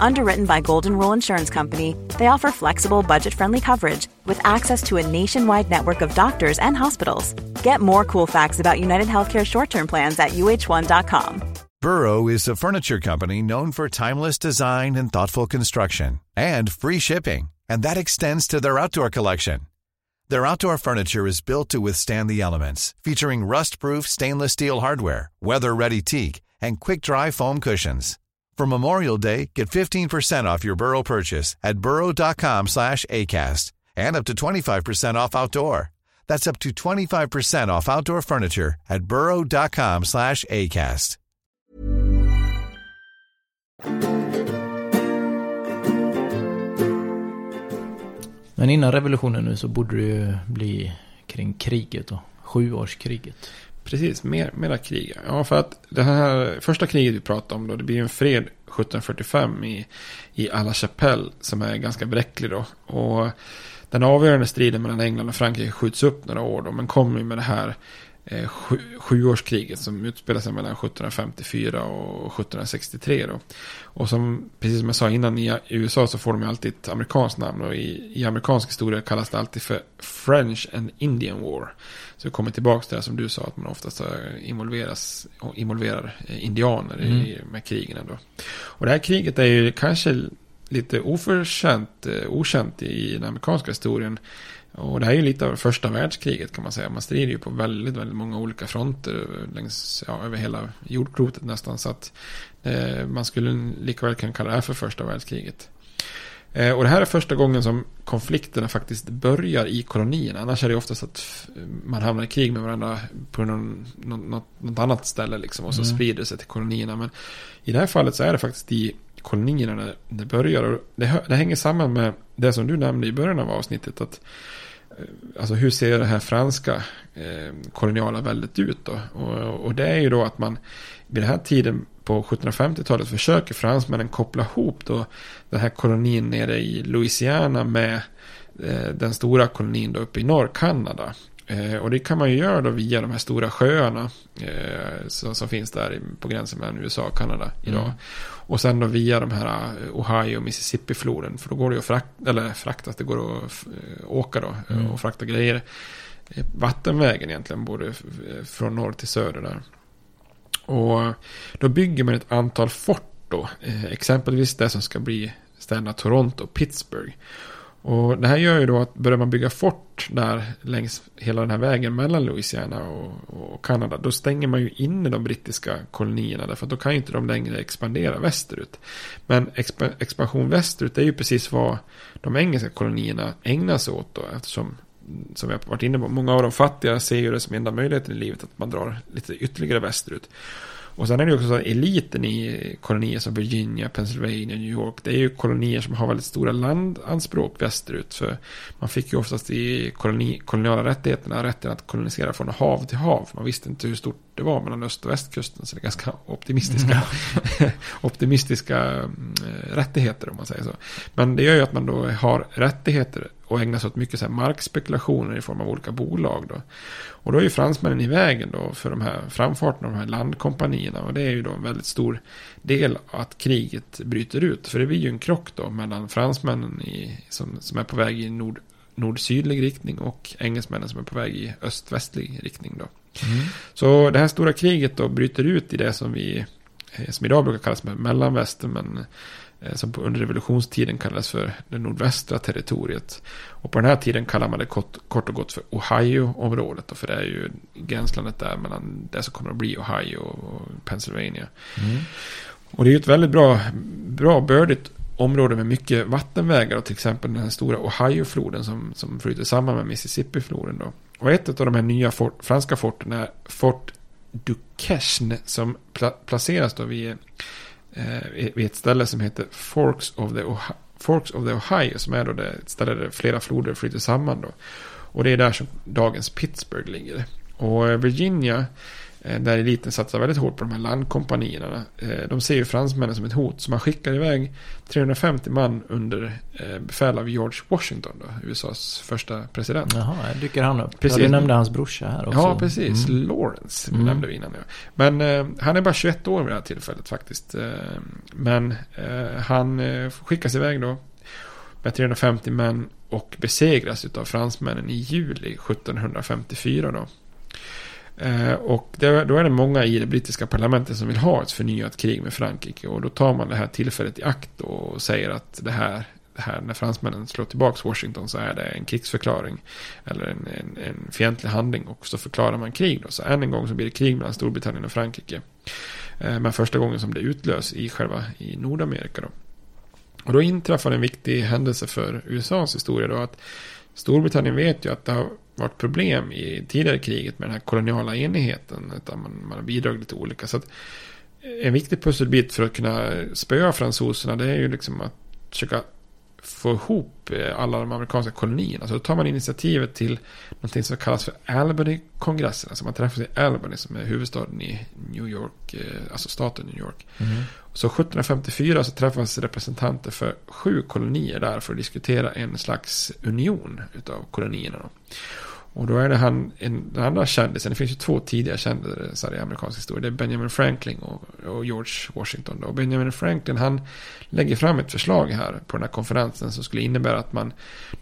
Underwritten by Golden Rule Insurance Company, they offer flexible, budget friendly coverage with access to a nationwide network of doctors and hospitals. Get more cool facts about United Healthcare short term plans at uh1.com. Burrow is a furniture company known for timeless design and thoughtful construction and free shipping, and that extends to their outdoor collection. Their outdoor furniture is built to withstand the elements, featuring rust proof stainless steel hardware, weather ready teak, and quick dry foam cushions. For Memorial Day, get 15% off your Burrow purchase at burrow.com slash ACAST and up to 25% off outdoor. That's up to 25% off outdoor furniture at burrow.com slash ACAST. Men innan revolutionen nu så borde det ju bli kring kriget då, sjuårskriget. Precis, mer, mera krig. Ja, för att det här första kriget vi pratade om då, det blir en fred 1745 i, i Alla Chapelle som är ganska bräcklig då. Och den avgörande striden mellan England och Frankrike skjuts upp några år då, men kommer med det här eh, sju, sjuårskriget som utspelar sig mellan 1754 och 1763 då. Och som, precis som jag sa innan, i USA så får de ju alltid ett amerikanskt namn och i, i amerikansk historia kallas det alltid för French and Indian War. Så vi kommer tillbaka till det som du sa, att man oftast involveras, involverar eh, indianer mm. i, med krigen då. Och det här kriget är ju kanske lite oförtjänt, eh, okänt i den amerikanska historien. Och det här är ju lite av första världskriget kan man säga. Man strider ju på väldigt, väldigt många olika fronter längs, ja, över hela jordklotet nästan. Så att eh, man skulle lika väl kunna kalla det här för första världskriget. Eh, och det här är första gången som konflikterna faktiskt börjar i kolonin. Annars är det oftast att man hamnar i krig med varandra på någon, något, något annat ställe liksom. Och så mm. sprider det sig till kolonierna. Men i det här fallet så är det faktiskt i kolonierna det börjar. Och det, det hänger samman med det som du nämnde i början av avsnittet. att eh, Alltså hur ser det här franska eh, koloniala väldet ut då? Och, och, det är ju då att man vid den här tiden på 1750-talet försöker fransmännen koppla ihop då den här kolonin nere i Louisiana med eh, den stora kolonin då uppe i norr-Kanada. Eh, och det kan man ju göra då via de här stora sjöarna eh, som, finns där på gränsen mellan USA och Kanada idag. Mm. Och sen då via de här Ohio och Mississippi-floden. För då går det ju att frakta, eller fraktas, det går att åka då mm. och frakta grejer. Vattenvägen egentligen, både från norr till söder där. Och då bygger man ett antal fort då. Eh, exempelvis det som ska bli städerna Toronto och Pittsburgh. Och det här gör ju då att börjar man bygga fort där längs hela den här vägen mellan Louisiana och, och Kanada. Då stänger man ju inne de brittiska kolonierna. Därför att då kan ju inte de längre expandera västerut. Men exp expansion västerut är ju precis vad de engelska kolonierna ägnar sig åt då. Eftersom som jag varit inne på, många av de fattiga ser ju det som enda möjligheten i livet att man drar lite ytterligare västerut. Och sen är det också så att eliten i kolonier som Virginia, Pennsylvania, New York. Det är ju kolonier som har väldigt stora landanspråk västerut. För man fick ju oftast i koloni, koloniala rättigheterna rätten att kolonisera från hav till hav. Man visste inte hur stort det var mellan öst och västkusten. Så det är ganska optimistiska, mm. [laughs] optimistiska mm, rättigheter om man säger så. Men det gör ju att man då har rättigheter och ägnar sig åt mycket så här markspekulationer i form av olika bolag. Då. Och då är ju fransmännen i vägen då för de här framfarten av de här landkompanierna. Och det är ju då en väldigt stor del att kriget bryter ut. För det blir ju en krock då mellan fransmännen i, som, som är på väg i nord, nord-sydlig riktning och engelsmännen som är på väg i öst-västlig riktning då. Mm. Så det här stora kriget då bryter ut i det som vi eh, som idag brukar kallas men Eh, som under revolutionstiden kallades för det nordvästra territoriet. Och på den här tiden kallar man det kort, kort och gott för Ohio-området. För det är ju gränslandet där mellan det som kommer att bli Ohio och Pennsylvania. Mm. Och det är ju ett väldigt bra, bra bördigt område med mycket vattenvägar. Och till exempel den här stora Ohio-floden som, som flyter samman med Mississippi-floden. Då. Och ett av de här nya fort, franska forten är Fort Duquesne som pla, placeras då vid eh, vid ett ställe som heter Forks of the, Ohio, Forks of the Ohio. Som är då det ställe där flera floder flyter samman. Då. Och det är där som dagens Pittsburgh ligger. Och eh, Virginia där eliten satsar väldigt hårt på de här landkompanierna. Eh, de ser ju fransmännen som ett hot. Så man skickar iväg 350 man under eh, befäl av George Washington. Då, USAs första president. Jaha, dyker han upp. Precis. Ja, du nämnde hans brorsa här också. Ja, precis. Mm. Lawrence mm. nämnde vi innan. Ja. Men eh, han är bara 21 år vid det här tillfället faktiskt. Eh, men eh, han skickas iväg då med 350 män och besegras av fransmännen i juli 1754 då. Eh, och det, då är det många i det brittiska parlamentet som vill ha ett förnyat krig med Frankrike. Och då tar man det här tillfället i akt och säger att det här, det här när fransmännen slår tillbaka Washington så är det en krigsförklaring. Eller en, en, en fientlig handling. Och så förklarar man krig då. Så än en gång så blir det krig mellan Storbritannien och Frankrike. Eh, men första gången som det utlös i själva i Nordamerika då. Och då inträffar en viktig händelse för USAs historia då. Att Storbritannien vet ju att det har varit problem i tidigare kriget med den här koloniala enheten. Utan man, man har bidragit till olika. Så att en viktig pusselbit för att kunna spöa fransoserna det är ju liksom att försöka få ihop eh, alla de amerikanska kolonierna. Så då tar man initiativet till någonting som kallas för Albany-kongressen. Alltså man träffas i Albany som är huvudstaden i New York, eh, alltså staten New York. Mm. Så 1754 så träffas representanter för sju kolonier där för att diskutera en slags union utav kolonierna. Då. Och då är det han, en, den andra kändisen, det finns ju två tidiga kändisar i amerikansk historia. Det är Benjamin Franklin och, och George Washington. Och Benjamin Franklin han lägger fram ett förslag här på den här konferensen som skulle innebära att man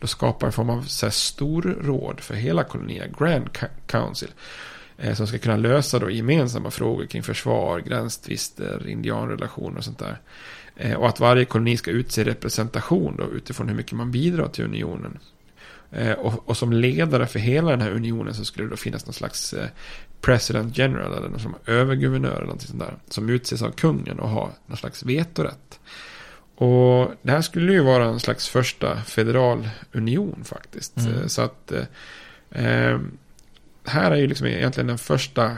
då skapar en form av så här, storråd för hela kolonin, Grand Council. Eh, som ska kunna lösa då gemensamma frågor kring försvar, gränstvister, indianrelationer och sånt där. Eh, och att varje koloni ska utse representation då utifrån hur mycket man bidrar till unionen. Eh, och, och, som ledare för hela den här unionen så skulle det då finnas någon slags eh, president general eller någon som överguvernör eller någonting sånt där. Som utses av kungen och har någon slags vetorätt. Och det här skulle ju vara en slags första federal union faktiskt. Mm. Eh, så att eh, här är ju liksom egentligen den första eh,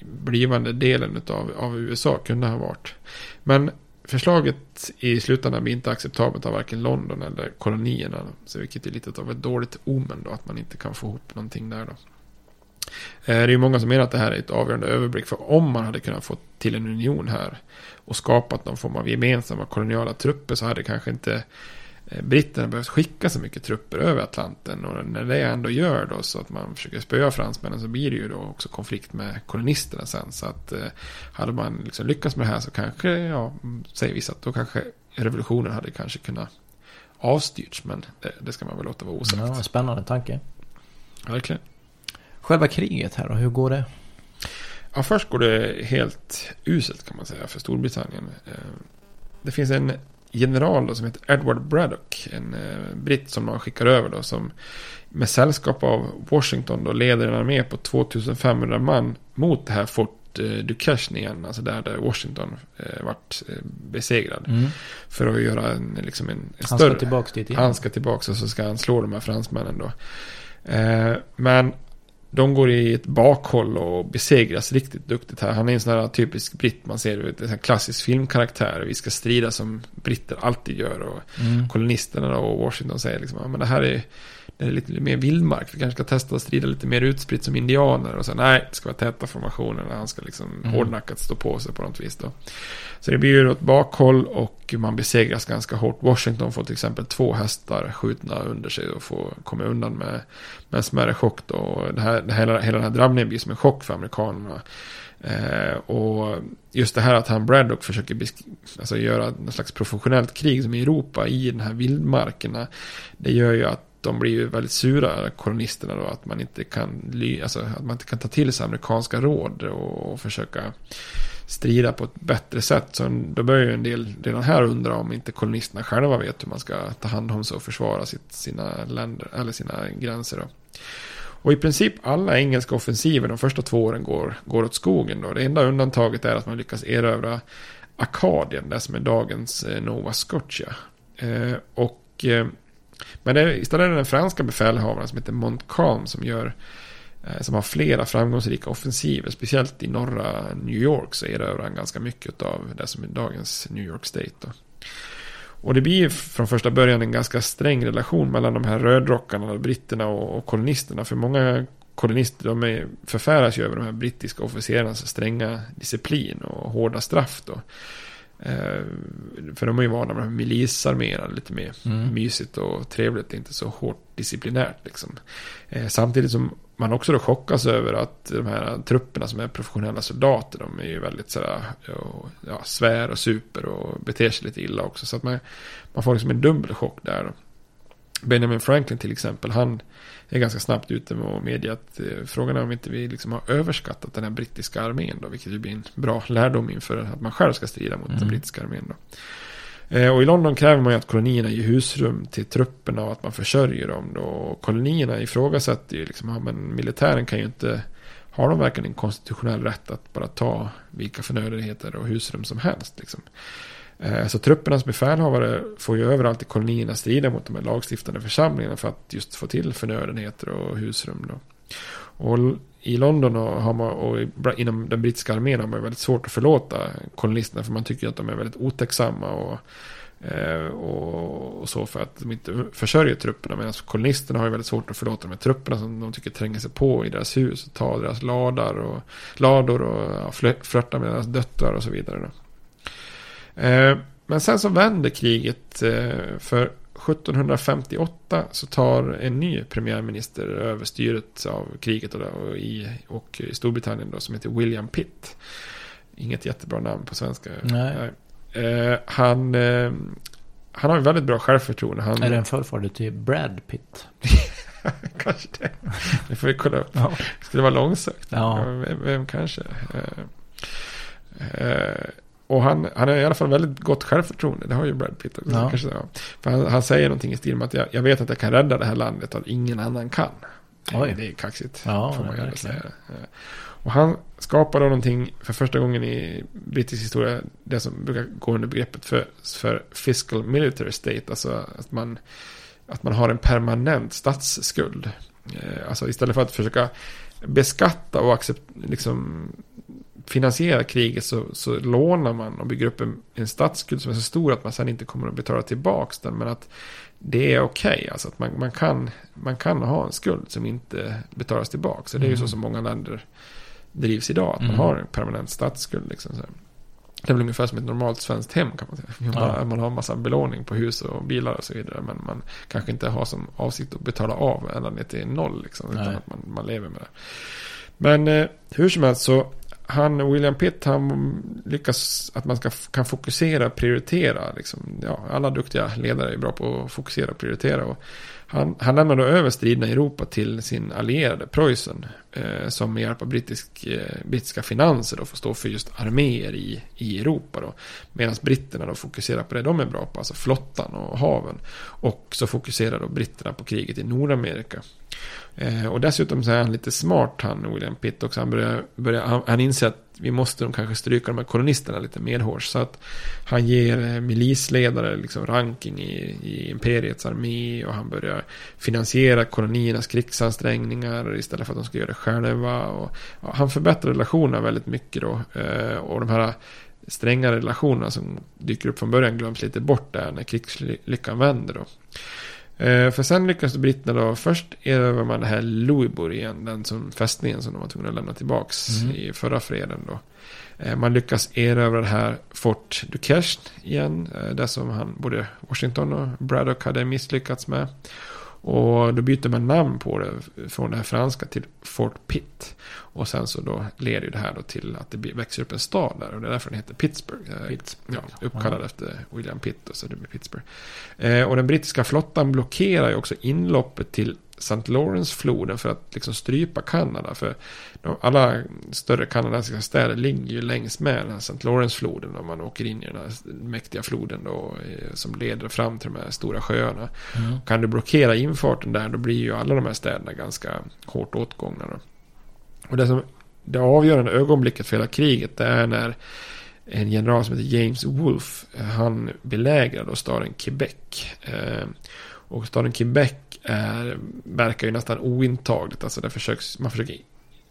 blivande delen av, av USA kunde ha varit. Men förslaget i slutändan blir inte acceptabelt av varken London eller kolonierna. Så vilket är lite av ett dåligt omen då, att man inte kan få ihop någonting där då. Eh, det är ju många som menar att det här är ett avgörande överblick. För om man hade kunnat få till en union här och skapat någon form av gemensamma koloniala trupper så hade kanske inte britterna behövt skicka så mycket trupper över Atlanten. Och när det ändå gör då så att man försöker spöa fransmännen så blir det ju då också konflikt med kolonisterna sen. Så att eh, hade man liksom lyckats med det här så kanske, ja, säger vissa att då kanske revolutionen hade kanske kunnat avstyrts. Men det, det ska man väl låta vara osagt. Ja, spännande tanke. Verkligen. Själva kriget här då, hur går det? Ja, först går det helt uselt kan man säga för Storbritannien. Eh, det finns en general då, som heter Edward Braddock. En eh, britt som man skickar över då. Som med sällskap av Washington då leder en armé på 2500 man mot det här Fort eh, Duquesne igen. Alltså där, där Washington eh, vart eh, besegrad. Mm. För att göra en, liksom en, en Han större... ska tillbaks dit igen. Han ska tillbaks och så ska han slå de här fransmännen då. Eh, men de går i ett bakhåll och besegras riktigt duktigt här. Han är en sån här typisk britt man ser, en klassisk filmkaraktär. Vi ska strida som britter alltid gör. Och Mm. kolonisterna och Washington säger liksom, men det här är lite mer vildmark. Vi kanske ska testa att strida lite mer utspritt som indianer. Och så nej, det ska vara täta formationer. Han ska liksom Mm. hårdnackat stå på sig på något vis då. Så det blir ju ett bakhåll och man besegras ganska hårt. Washington får till exempel två hästar skjutna under sig och får komma undan med, med en smärre chock då. Och det här, det hela, hela den här drabbningen blir som en chock för amerikanerna. Eh, och just det här att han Braddock försöker alltså göra någon slags professionellt krig som i Europa i den här vildmarkerna. Det gör ju att de blir ju väldigt sura, kolonisterna då, att man inte kan, alltså, att man inte kan ta till sig amerikanska råd och, och försöka strida på ett bättre sätt. Så då börjar ju en del redan här undra om inte kolonisterna själva vet hur man ska ta hand om sig och försvara sitt, sina länder, eller sina gränser. Då. Och i princip alla engelska offensiver de första två åren går, går åt skogen. Då. Det enda undantaget är att man lyckas erövra Akadien, det som är dagens eh, Nova Scotia. Eh, och, eh, men det är, istället är det den franska befälhavaren som heter Montcalm som gör eh, som har flera framgångsrika offensiver. Speciellt i norra New York så erövrar han ganska mycket av det som är dagens New York State. Då. Och det blir från första början en ganska sträng relation mellan de här rödrockarna, britterna och, och kolonisterna. För många kolonister de är, förfäras ju över de här brittiska officerarnas stränga disciplin och hårda straff. Då. Eh, för de är ju vana med milisarméer, lite mer Mm. mysigt och trevligt, inte så hårt disciplinärt. Liksom. Eh, samtidigt som man också då chockas över att de här trupperna som är professionella soldater, de är ju väldigt sådär, ja, svär och super och beter sig lite illa också. Så att man, man får liksom en dubbel chock där. Benjamin Franklin till exempel, han är ganska snabbt ute med att medge att eh, frågan är om inte vi liksom har överskattat den här brittiska armén då, vilket ju blir en bra lärdom inför att man själv ska strida mot den Mm. brittiska armén då. Eh, och i London kräver man ju att kolonierna ger husrum till trupperna och att man försörjer dem då. Och kolonierna ifrågasätter ju liksom, ja, men militären kan ju inte, har de verkligen en konstitutionell rätt att bara ta vilka förnödenheter och husrum som helst liksom. Eh, så truppernas befälhavare får ju överallt i kolonierna strida mot de här lagstiftande församlingarna för att just få till förnödenheter och husrum. Då. Och i London och, har man, och inom den brittiska armén har man ju väldigt svårt att förlåta kolonisterna för man tycker att de är väldigt otäcksamma och, eh, och, och så för att de inte försörjer trupperna. Medan kolonisterna har ju väldigt svårt att förlåta de här trupperna som de tycker tränger sig på i deras hus och tar deras ladar och, lador och ja, flörtar med deras döttrar och så vidare. Då. Eh, Men sen så vänder kriget. eh, För 1758 så tar en ny premiärminister över styret av kriget och, i, och i Storbritannien då, som heter William Pitt. Inget jättebra namn på svenska. Nej. Eh, han, eh, han har väldigt bra självförtroende. Han, Är det en förfader till Brad Pitt? [laughs] kanske det. Det får vi kolla upp. Ja. Skulle vara långsökt? Ja. Vem, vem kanske? Eh, och han, han har i alla fall väldigt gott självförtroende. Det har ju Brad Pitt också. Ja. Kanske ja. För han, han säger någonting i stil med att jag, jag vet att jag kan rädda det här landet att ingen annan kan. Oj. Det är kaxigt. Ja, får man verkligen. säga. Och han skapar då någonting för första gången i brittisk historia. Det som brukar gå under begreppet för, för fiscal military state. Alltså att man, att man har en permanent statsskuld. Eh, Alltså istället för att försöka beskatta och accept, liksom, finansiera kriget så, så lånar man och bygger upp en, en statsskuld som är så stor att man sen inte kommer att betala tillbaka den. Men att det är okej. alltså att man, man, kan, man kan ha en skuld som inte betalas tillbaka. Så det är ju så Mm. som många länder drivs idag. Att man Mm. har en permanent statsskuld. Liksom, så. här. Det är väl ungefär som ett normalt svenskt hem kan man säga. Man, Ja. man har en massa belåning på hus och bilar och så vidare. Men man kanske inte har som avsikt att betala av ända ner till noll. Liksom, utan Nej. att man, man lever med det. Men eh, hur som helst så han, William Pitt, han lyckas att man ska, kan fokusera och prioritera. Liksom, ja, alla duktiga ledare är bra på att fokusera och prioritera. Och han, han lämnar då över striderna i Europa till sin allierade Preussen. Eh, som med hjälp av brittisk, eh, brittiska finanser då får stå för just arméer i, i Europa. Då. Medan britterna då fokuserar på det de är bra på, alltså flottan och haven. Och så fokuserar då britterna på kriget i Nordamerika. Eh, och dessutom så är han lite smart han, William Pitt också. Han, börjar, börjar, han, han inser att vi måste de kanske stryka de här kolonisterna lite medhårs. Så att han ger eh, milisledare liksom ranking i, i imperiets armé och han börjar finansiera koloniernas krigsansträngningar istället för att de ska göra det själva. Och, ja, han förbättrar relationerna väldigt mycket då. Eh, och de här stränga relationerna som dyker upp från början glöms lite bort där när krigslyckan vänder då. Eh, för sen lyckas britterna då, först erövrar man det här Louisbourg igen, den som fästningen som de var tvungna att lämna tillbaks mm. i förra freden då. Eh, man lyckas erövra det här Fort Duquesne igen, eh, det som han, både Washington och Braddock hade misslyckats med. Och då byter man namn på det från det här franska till Fort Pitt. Och sen så då leder ju det här då till att det växer upp en stad där. Och det är därför den heter Pittsburgh. Eh, Pittsburgh. Ja, uppkallad ja. efter William Pitt och så det blir Pittsburgh. Eh, och den brittiska flottan blockerar ju också inloppet till St. Lawrence-floden för att liksom strypa Kanada. För alla större kanadensiska städer ligger ju längs med den här St. Lawrence-floden. Om man åker in i den här mäktiga floden då, eh, som leder fram till de här stora sjöarna. Mm. Kan du blockera infarten där då blir ju alla de här städerna ganska hårt åtgångna. Då. Och det, som, det avgörande ögonblicket för hela kriget det är när en general som heter James Wolfe, han belägrar då staden Quebec. Eh, och staden Quebec är, verkar ju nästan ointagligt. Alltså det försöks, man försöker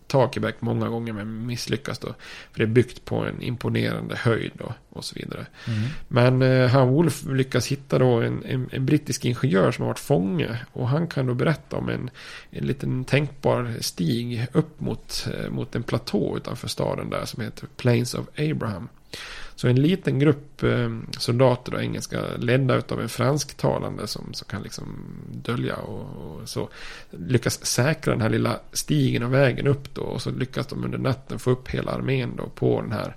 ta Quebec många gånger men misslyckas då. För det är byggt på en imponerande höjd då, och så vidare. Mm. Men eh, han Wolf lyckas hitta då en, en, en, brittisk ingenjör som har varit fånge. Och han kan då berätta om en, en liten tänkbar stig upp mot, eh, mot en platå utanför staden där som heter Plains of Abraham. Så en liten grupp eh, soldater engelska ledda av en fransktalande som, som kan liksom dölja och, och, så lyckas säkra den här lilla stigen och vägen upp då och så lyckas de under natten få upp hela armén då på den här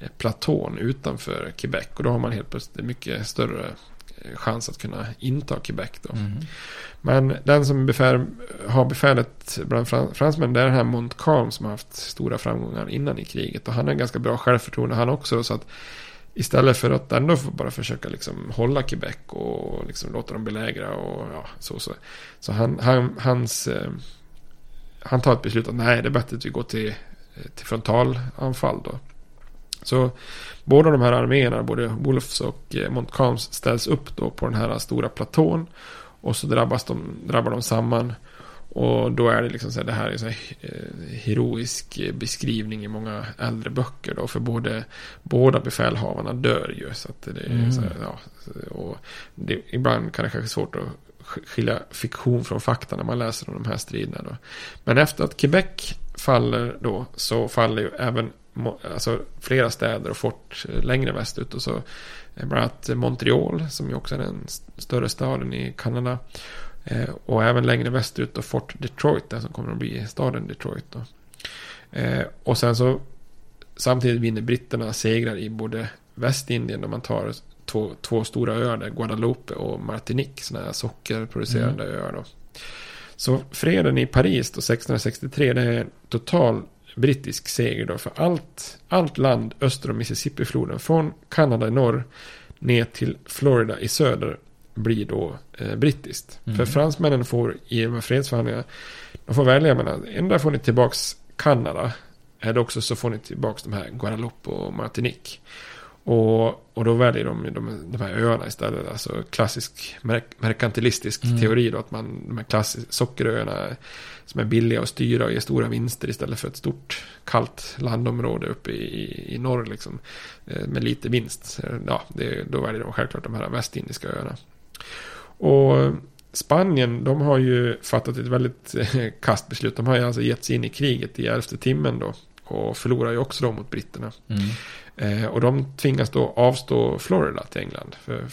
eh, platån utanför Quebec. Och då har man helt plötsligt mycket större chans att kunna inta Quebec då. Mm. Men den som befär, har befälet bland fransmän det är den här Montcalm som har haft stora framgångar innan i kriget. Och han har ganska bra självförtroende han också. Så att istället för att ändå bara försöka liksom hålla Quebec och liksom låta dem belägra och ja, så. Så, så han, han, hans, eh, han tar ett beslut att nej, det är bättre att vi går till, till frontalanfall då. Så båda de här arméerna, både Wolfs och eh, Montcalms ställs upp då på den här stora platån. Och så drabbas de, drabbar de samman. Och då är det liksom så här, det här är så här, eh, heroisk beskrivning i många äldre böcker då. För både, båda befälhavarna dör ju. Så att det är mm. så här, ja, och det, ibland kan det kanske svårt att skilja fiktion från fakta när man läser om de här striderna då. Men efter att Quebec faller då så faller ju även alltså, flera städer och fort längre västut. Och så Eh, bland annat Montreal som ju också är den större staden i Kanada. Eh, och även längre västerut och Fort Detroit, där som kommer att bli staden Detroit. Då. Eh, och sen så samtidigt vinner britterna segrar i både Västindien där man tar två, två stora öar där, Guadalupe och Martinique, sådana här sockerproducerande mm. öar. Då. Så freden i Paris då 1663, det är total brittisk seger då. För allt, allt land öster om Mississippifloden, från Kanada i norr ner till Florida i söder, blir då eh, brittiskt. Mm. För fransmännen får i fredsförhandlingarna, de får välja mellan, ändå får ni tillbaks Kanada, eller också så får ni tillbaks de här Guadeloupe och Martinique. Och, och då väljer de de, de här öarna istället. Alltså klassisk merk merkantilistisk mm. teori då. Att man, de här klassiska sockeröarna som är billiga att styra och ger stora vinster istället för ett stort kallt landområde uppe i, i norr liksom. Eh, med lite vinst. Ja, det, då väljer de självklart de här västindiska öarna. Och Spanien, de har ju fattat ett väldigt kast beslut. De har ju alltså gett sig in i kriget i elfte timmen då. Och förlorar ju också då mot britterna. Mm. Eh, och de tvingas då avstå Florida till England. För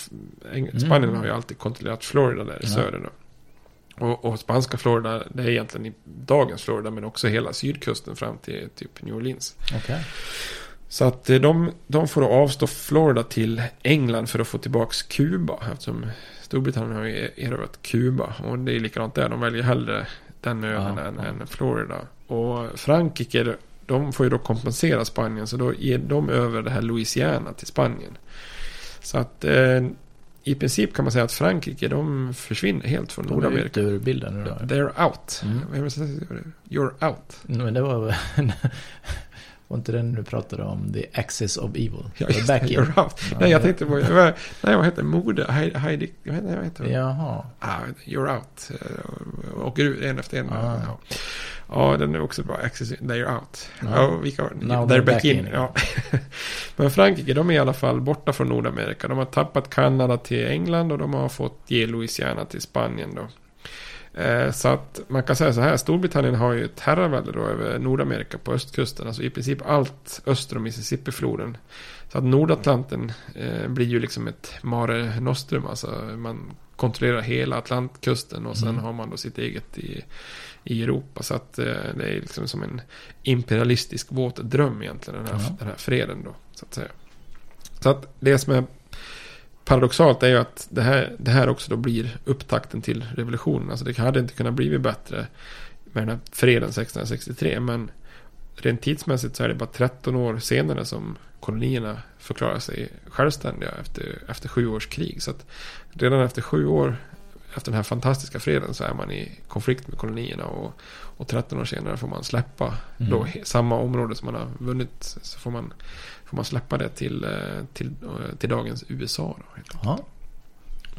mm. Spanien har ju alltid kontrollerat Florida där i ja. söder. Då. Och, och spanska Florida, det är egentligen i dagens Florida, men också hela sydkusten fram till typ New Orleans. Okej. Så att eh, de, de får avstå Florida till England för att få tillbaks Kuba. Eftersom Storbritannien har ju erövrat Kuba. Och det är likadant där. De väljer hellre den ön Ja, än, än Florida. Och Frankrike, de får ju då kompensera Spanien. Så då ger de över det här Louisiana till Spanien. Så att eh, i princip kan man säga att Frankrike, de försvinner helt från De är Nordamerika. ur bilden nu då. They're out. Mm. You're out. Men det var [laughs] Var inte den du pratade om? The Axis of Evil? Ja, just back in. out. Nej, jag tänkte på... jag var- Nej, vad heter? Mode? Heidi... Jag vet inte, vad heter? Jaha. Ah, you're out. Eh, Åker ut en efter en. Ah. Ja. ja, den är också bra. Access, they're out. Ja. Ja, vilka, Now they're, they're back, back in. in. Ja. [laughs] Men Frankrike, de är i alla fall borta från Nordamerika. De har tappat Kanada till England och de har fått ge Louisiana till Spanien då. Eh, Så att man kan säga så här, Storbritannien har ju ett herravälde då över Nordamerika på östkusten. Alltså i princip allt öster om Mississippifloden. Så att Nordatlanten eh, blir ju liksom ett mare nostrum. Alltså man kontrollerar hela Atlantkusten och sen Mm. har man då sitt eget i, i Europa. Så att eh, det är liksom som en imperialistisk våt dröm egentligen, den här, Ja. den här freden då. Så att säga. Så att det som är paradoxalt är ju att det här, det här också då blir upptakten till revolutionen. Alltså det hade inte kunnat bli bättre med den här freden 1663. Men rent tidsmässigt så är det bara 13 år senare som kolonierna förklarar sig självständiga efter, efter sju års krig. Så att redan efter sju år efter den här fantastiska freden så är man i konflikt med kolonierna. Och, och 13 år senare får man släppa Mm. då samma område som man har vunnit. Så får man, får man släppa det till, eh, till, eh, till dagens USA. Då. Ja.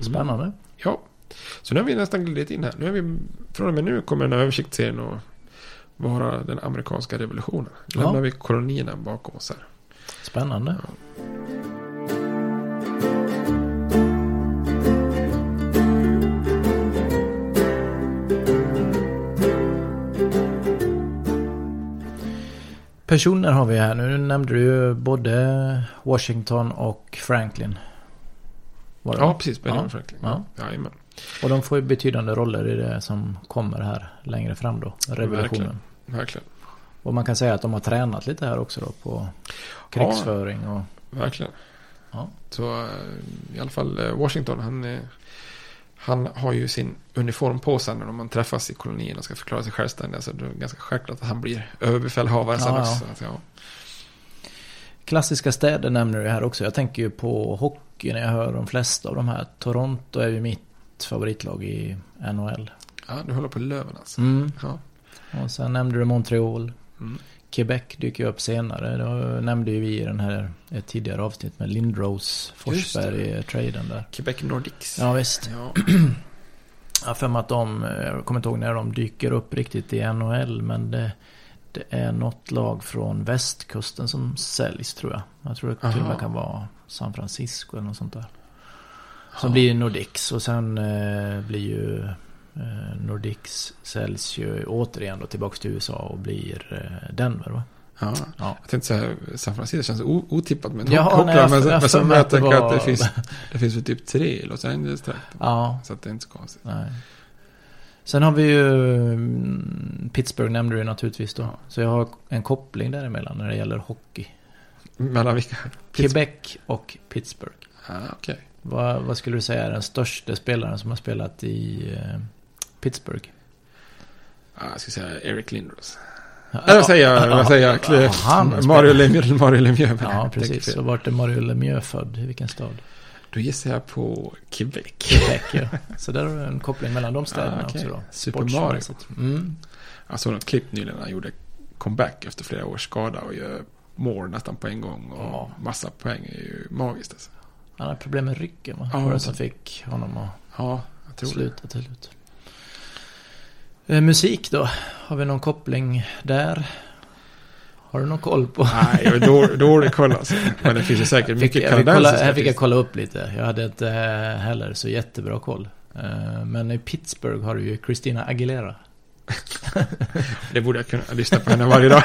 Spännande. Ja, så nu har vi nästan glidit in här. Nu är vi, från och med nu kommer den här översiktsserien att vara den amerikanska revolutionen. Nu Ja. lämnar vi kolonierna bakom oss här. Spännande. Personer har vi här. Nu nämnde du ju både Washington och Franklin. Var det? Ja, precis. Benjamin Ja. Franklin. Ja. Ja. Jajamän. Och de får ju betydande roller i det som kommer här längre fram då. Revolutionen. Verkligen. Verkligen. Och man kan säga att de har tränat lite här också då på krigsföring och... Verkligen. Ja. Så eh, i alla fall eh, Washington, han, han har ju sin uniform på sig när man träffas i kolonierna och ska förklara sig självständiga. Så det är ganska självklart att han blir överbefälhavare sen Ja, också. ja. Att, ja. Klassiska städer nämner du här också. Jag tänker ju på hockey när jag hör de flesta av de här. Toronto är ju mitt favoritlag i NHL. ja, du håller på Löven alltså. Mm. Ja. Och sen nämnde du Montreal. Mm. Quebec dyker upp senare. Det nämnde ju vi i den här ett tidigare avsnitt med Lindros. Forsberg-traden där. Quebec Nordics. Ja visst. Ja. [clears throat] Jag för mig att de, eh, jag kommer inte ihåg när de dyker upp riktigt i NHL. Men det, det är något lag från västkusten som säljs tror jag. Jag tror det till och Aha. med kan vara San Francisco eller något sånt där. Som Ja. blir Nordics och sen eh, blir ju eh, Nordics säljs ju återigen då tillbaks till USA och blir eh, Denver va? Ja. Ja. Jag tänkte säga San Francisco känns otippat med Ja, hockeylag, nej, jag- men, jag men så jag att det tänker att det finns, det finns väl typ tre i Los Angeles trakten. Ja, Så att det är inte så konstigt. nej. Sen har vi ju mm, Pittsburgh nämnde du naturligtvis då. Så jag har en koppling däremellan när det gäller hockey. Mellan vilka? Quebec och Pittsburgh. Ah, okej. Vad, vad skulle du säga är den största spelaren som har spelat i eh, Pittsburgh? Ah, jag ska säga Eric Lindros. Ja, Eller vad säger jag? Vad säger jag? ja, har Mario. Lemieux. Mario Lemieux. Ja, precis. Så vart är Mario Lemieux född? I vilken stad? Då gissar jag på Quebec. Quebec, ja. Så där har du en koppling mellan de städerna Ah, okej. också då. Super Mario. Mm. Jag såg något klipp nyligen när han gjorde comeback efter flera års skada och gör mål nästan på en gång och Ja. massa poäng. är ju magiskt alltså. Han har problem med ryggen va? Ja, Var det som fick honom att Ja, jag tror sluta till slut. Eh, musik då? Har vi någon koppling där? Har du någon koll på? Nej, jag är dålig, [laughs] dålig koll alltså. Men det finns ju säkert Fick, mycket kanadensiska här fick jag kolla upp lite. Jag hade inte eh, heller så jättebra koll. Eh, Men i Pittsburgh har du ju Christina Aguilera. [laughs] Det borde jag kunna lyssna på henne varje dag.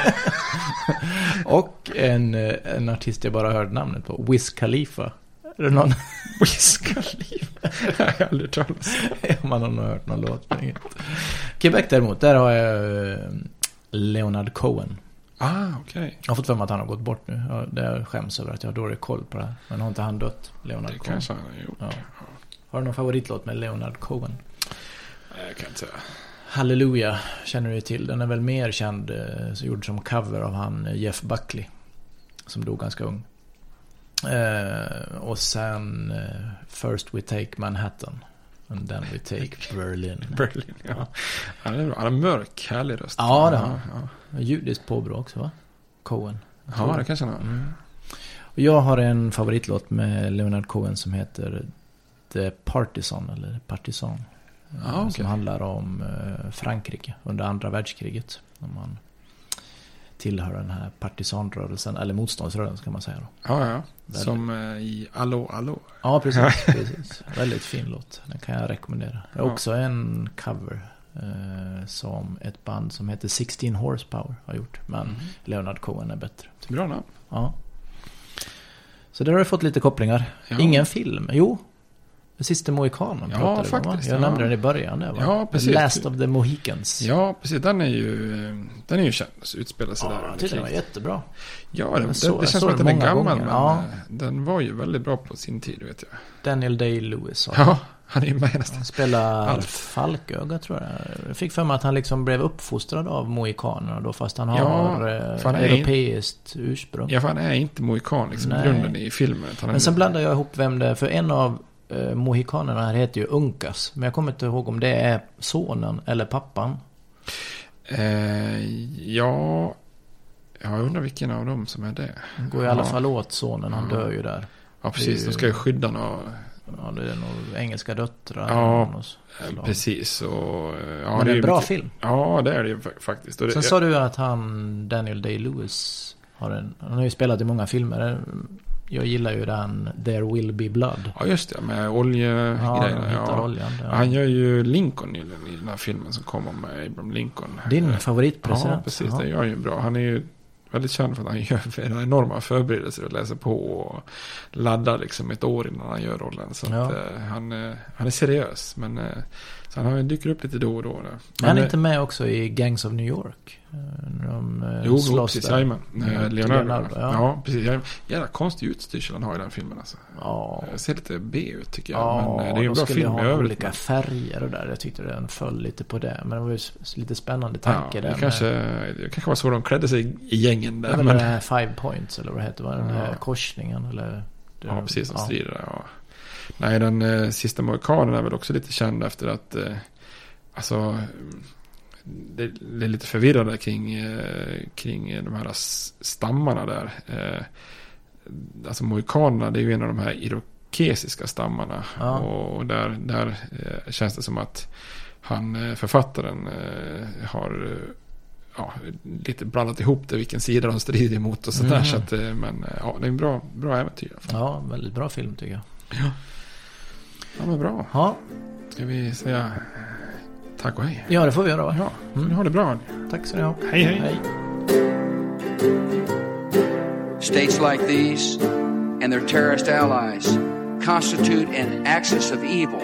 [laughs] Och en, en artist jag bara hört namnet på. Wiz Khalifa. Är det någon? Wiz Khalifa. jag har aldrig talas om. man har nog hört någon låt. Quebec däremot, där har jag eh, Leonard Cohen. Ah, okej. Okay. Jag har fått för mig att han har gått bort nu. Jag, det skäms över att jag har dålig koll på det här. Men har inte han dött, Leonard det Cohen? kanske han har gjort. Ja. Har du någon favoritlåt med Leonard Cohen? Nej, jag kan inte säga. Halleluja känner du till. Den är väl mer känd, eh, så gjord som cover av han eh, Jeff Buckley. Som dog ganska ung. Eh, och sen eh, First We Take Manhattan. And then we take [laughs] Berlin. Berlin, ja. Han är, han är mörk, härlig röst. Ja, det har han. Ja. Judiskt påbrå också, va? Cohen. Ja, det kanske han har. Mm. Och jag har en favoritlåt med Leonard Cohen som heter The Partisan, eller Partisan. Ah, okay. Som handlar om eh, Frankrike under andra världskriget. När man tillhör den här partisanrörelsen, eller motståndsrörelsen kan man säga då. Ja, ja. Som eh, i Allo, Allo. Ja, precis. [laughs] precis. Väldigt fin låt. Den kan jag rekommendera. Det är också en cover. Eh, som ett band som heter 16 Horsepower har gjort. Men mm. Leonard Cohen är bättre. Bra namn. Ja. Så där har du fått lite kopplingar. Ja. Ingen film. Jo, sista mohikanen ja, pratade faktiskt, Jag ja. nämnde den i början där va? Ja, precis. The Last of the Mohicans. Ja, precis. Den är ju, den är ju känd. Utspelar sig ja, där. Jag tyckte den var jättebra. Ja, det, det, så, det känns som att den är gammal. Men ja. den var ju väldigt bra på sin tid, vet jag. Daniel Day-Lewis. Ja, han är ju med nästan. Han spelar Alf. Falköga tror jag. Jag fick för mig att han liksom blev uppfostrad av mohikanerna då. Fast han har ja, han europeiskt in... ursprung. Ja, för han är inte mohikan liksom. Nej. Grunden i filmen. Men sen blandar jag ihop vem det är. För en av eh, mohikanerna här heter ju Unkas. Men jag kommer inte ihåg om det är sonen eller pappan. Eh, ja, jag undrar vilken av dem som är det. Han går i ja. alla fall åt sonen, han dör ju där. Ja, precis. Ju... De ska ju skydda några... Ja, det är nog engelska döttrar. Ja, precis. Och, ja, Men det är en bra mycket... film. Ja, det är det ju faktiskt. Det... Sen sa du att han, Daniel Day-Lewis, har en... Han har ju spelat i många filmer. Jag gillar ju den There Will Be Blood. Ja, just det. Med oljegrejerna. Ja, ja. Oljan, ja. Han gör ju Lincoln i den här filmen som kommer med Abraham Lincoln. Din favoritpresident. Ja, precis. Ja. Det gör han ju bra. Han är ju väldigt känd för att han gör [laughs] enorma förberedelser och läser på och laddar liksom ett år innan han gör rollen. Så ja. att, uh, han, uh, han är seriös. Men uh, så han dyker upp lite då och då. Där. Han är inte med också i Gangs of New York? De jo, jo, precis. Jajamän. Leonardo. Leonardo ja. ja, precis. Jävla konstig utstyrsel han har i den filmen alltså. Ja. Det ser lite B ut tycker jag. Ja, men det är en bra film i övrigt. olika färger och där. Jag tyckte den föll lite på det. Men det var ju lite spännande tanke ja, där. Det kanske, det kanske var så de klädde sig i gängen där. Var men... den här Five Points eller vad det heter. Den här korsningen eller. Ja, precis. De strider där. Ja. Nej, den eh, sista mohikanen är väl också lite känd efter att eh, alltså det, det, är lite förvirrande kring, eh, kring de här stammarna där. Eh, alltså mohikanerna, det är ju en av de här irokesiska stammarna. Ja. Och där, där eh, känns det som att han, eh, författaren, eh, har ja, lite blandat ihop det, vilken sida de strider emot och sådär. Mm. Så att, men ja, det är en bra, bra äventyr. Ja, väldigt bra film tycker jag. Ja, ja men bra. Ja. Ska vi säga tack och hej? Ja, det får vi göra va? Ja, mm. ha det bra. Tack så du ha. Hej, hej. hej. States like these and their terrorist allies constitute an axis of evil.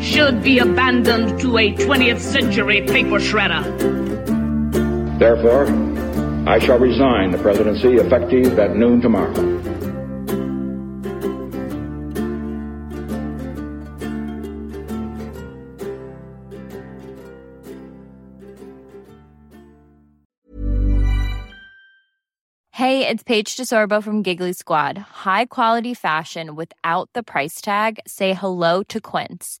should be abandoned to a 20th century paper shredder. Therefore, I shall resign the presidency effective at noon tomorrow. Hey, it's Paige DeSorbo from Giggly Squad. High quality fashion without the price tag. Say hello to Quince.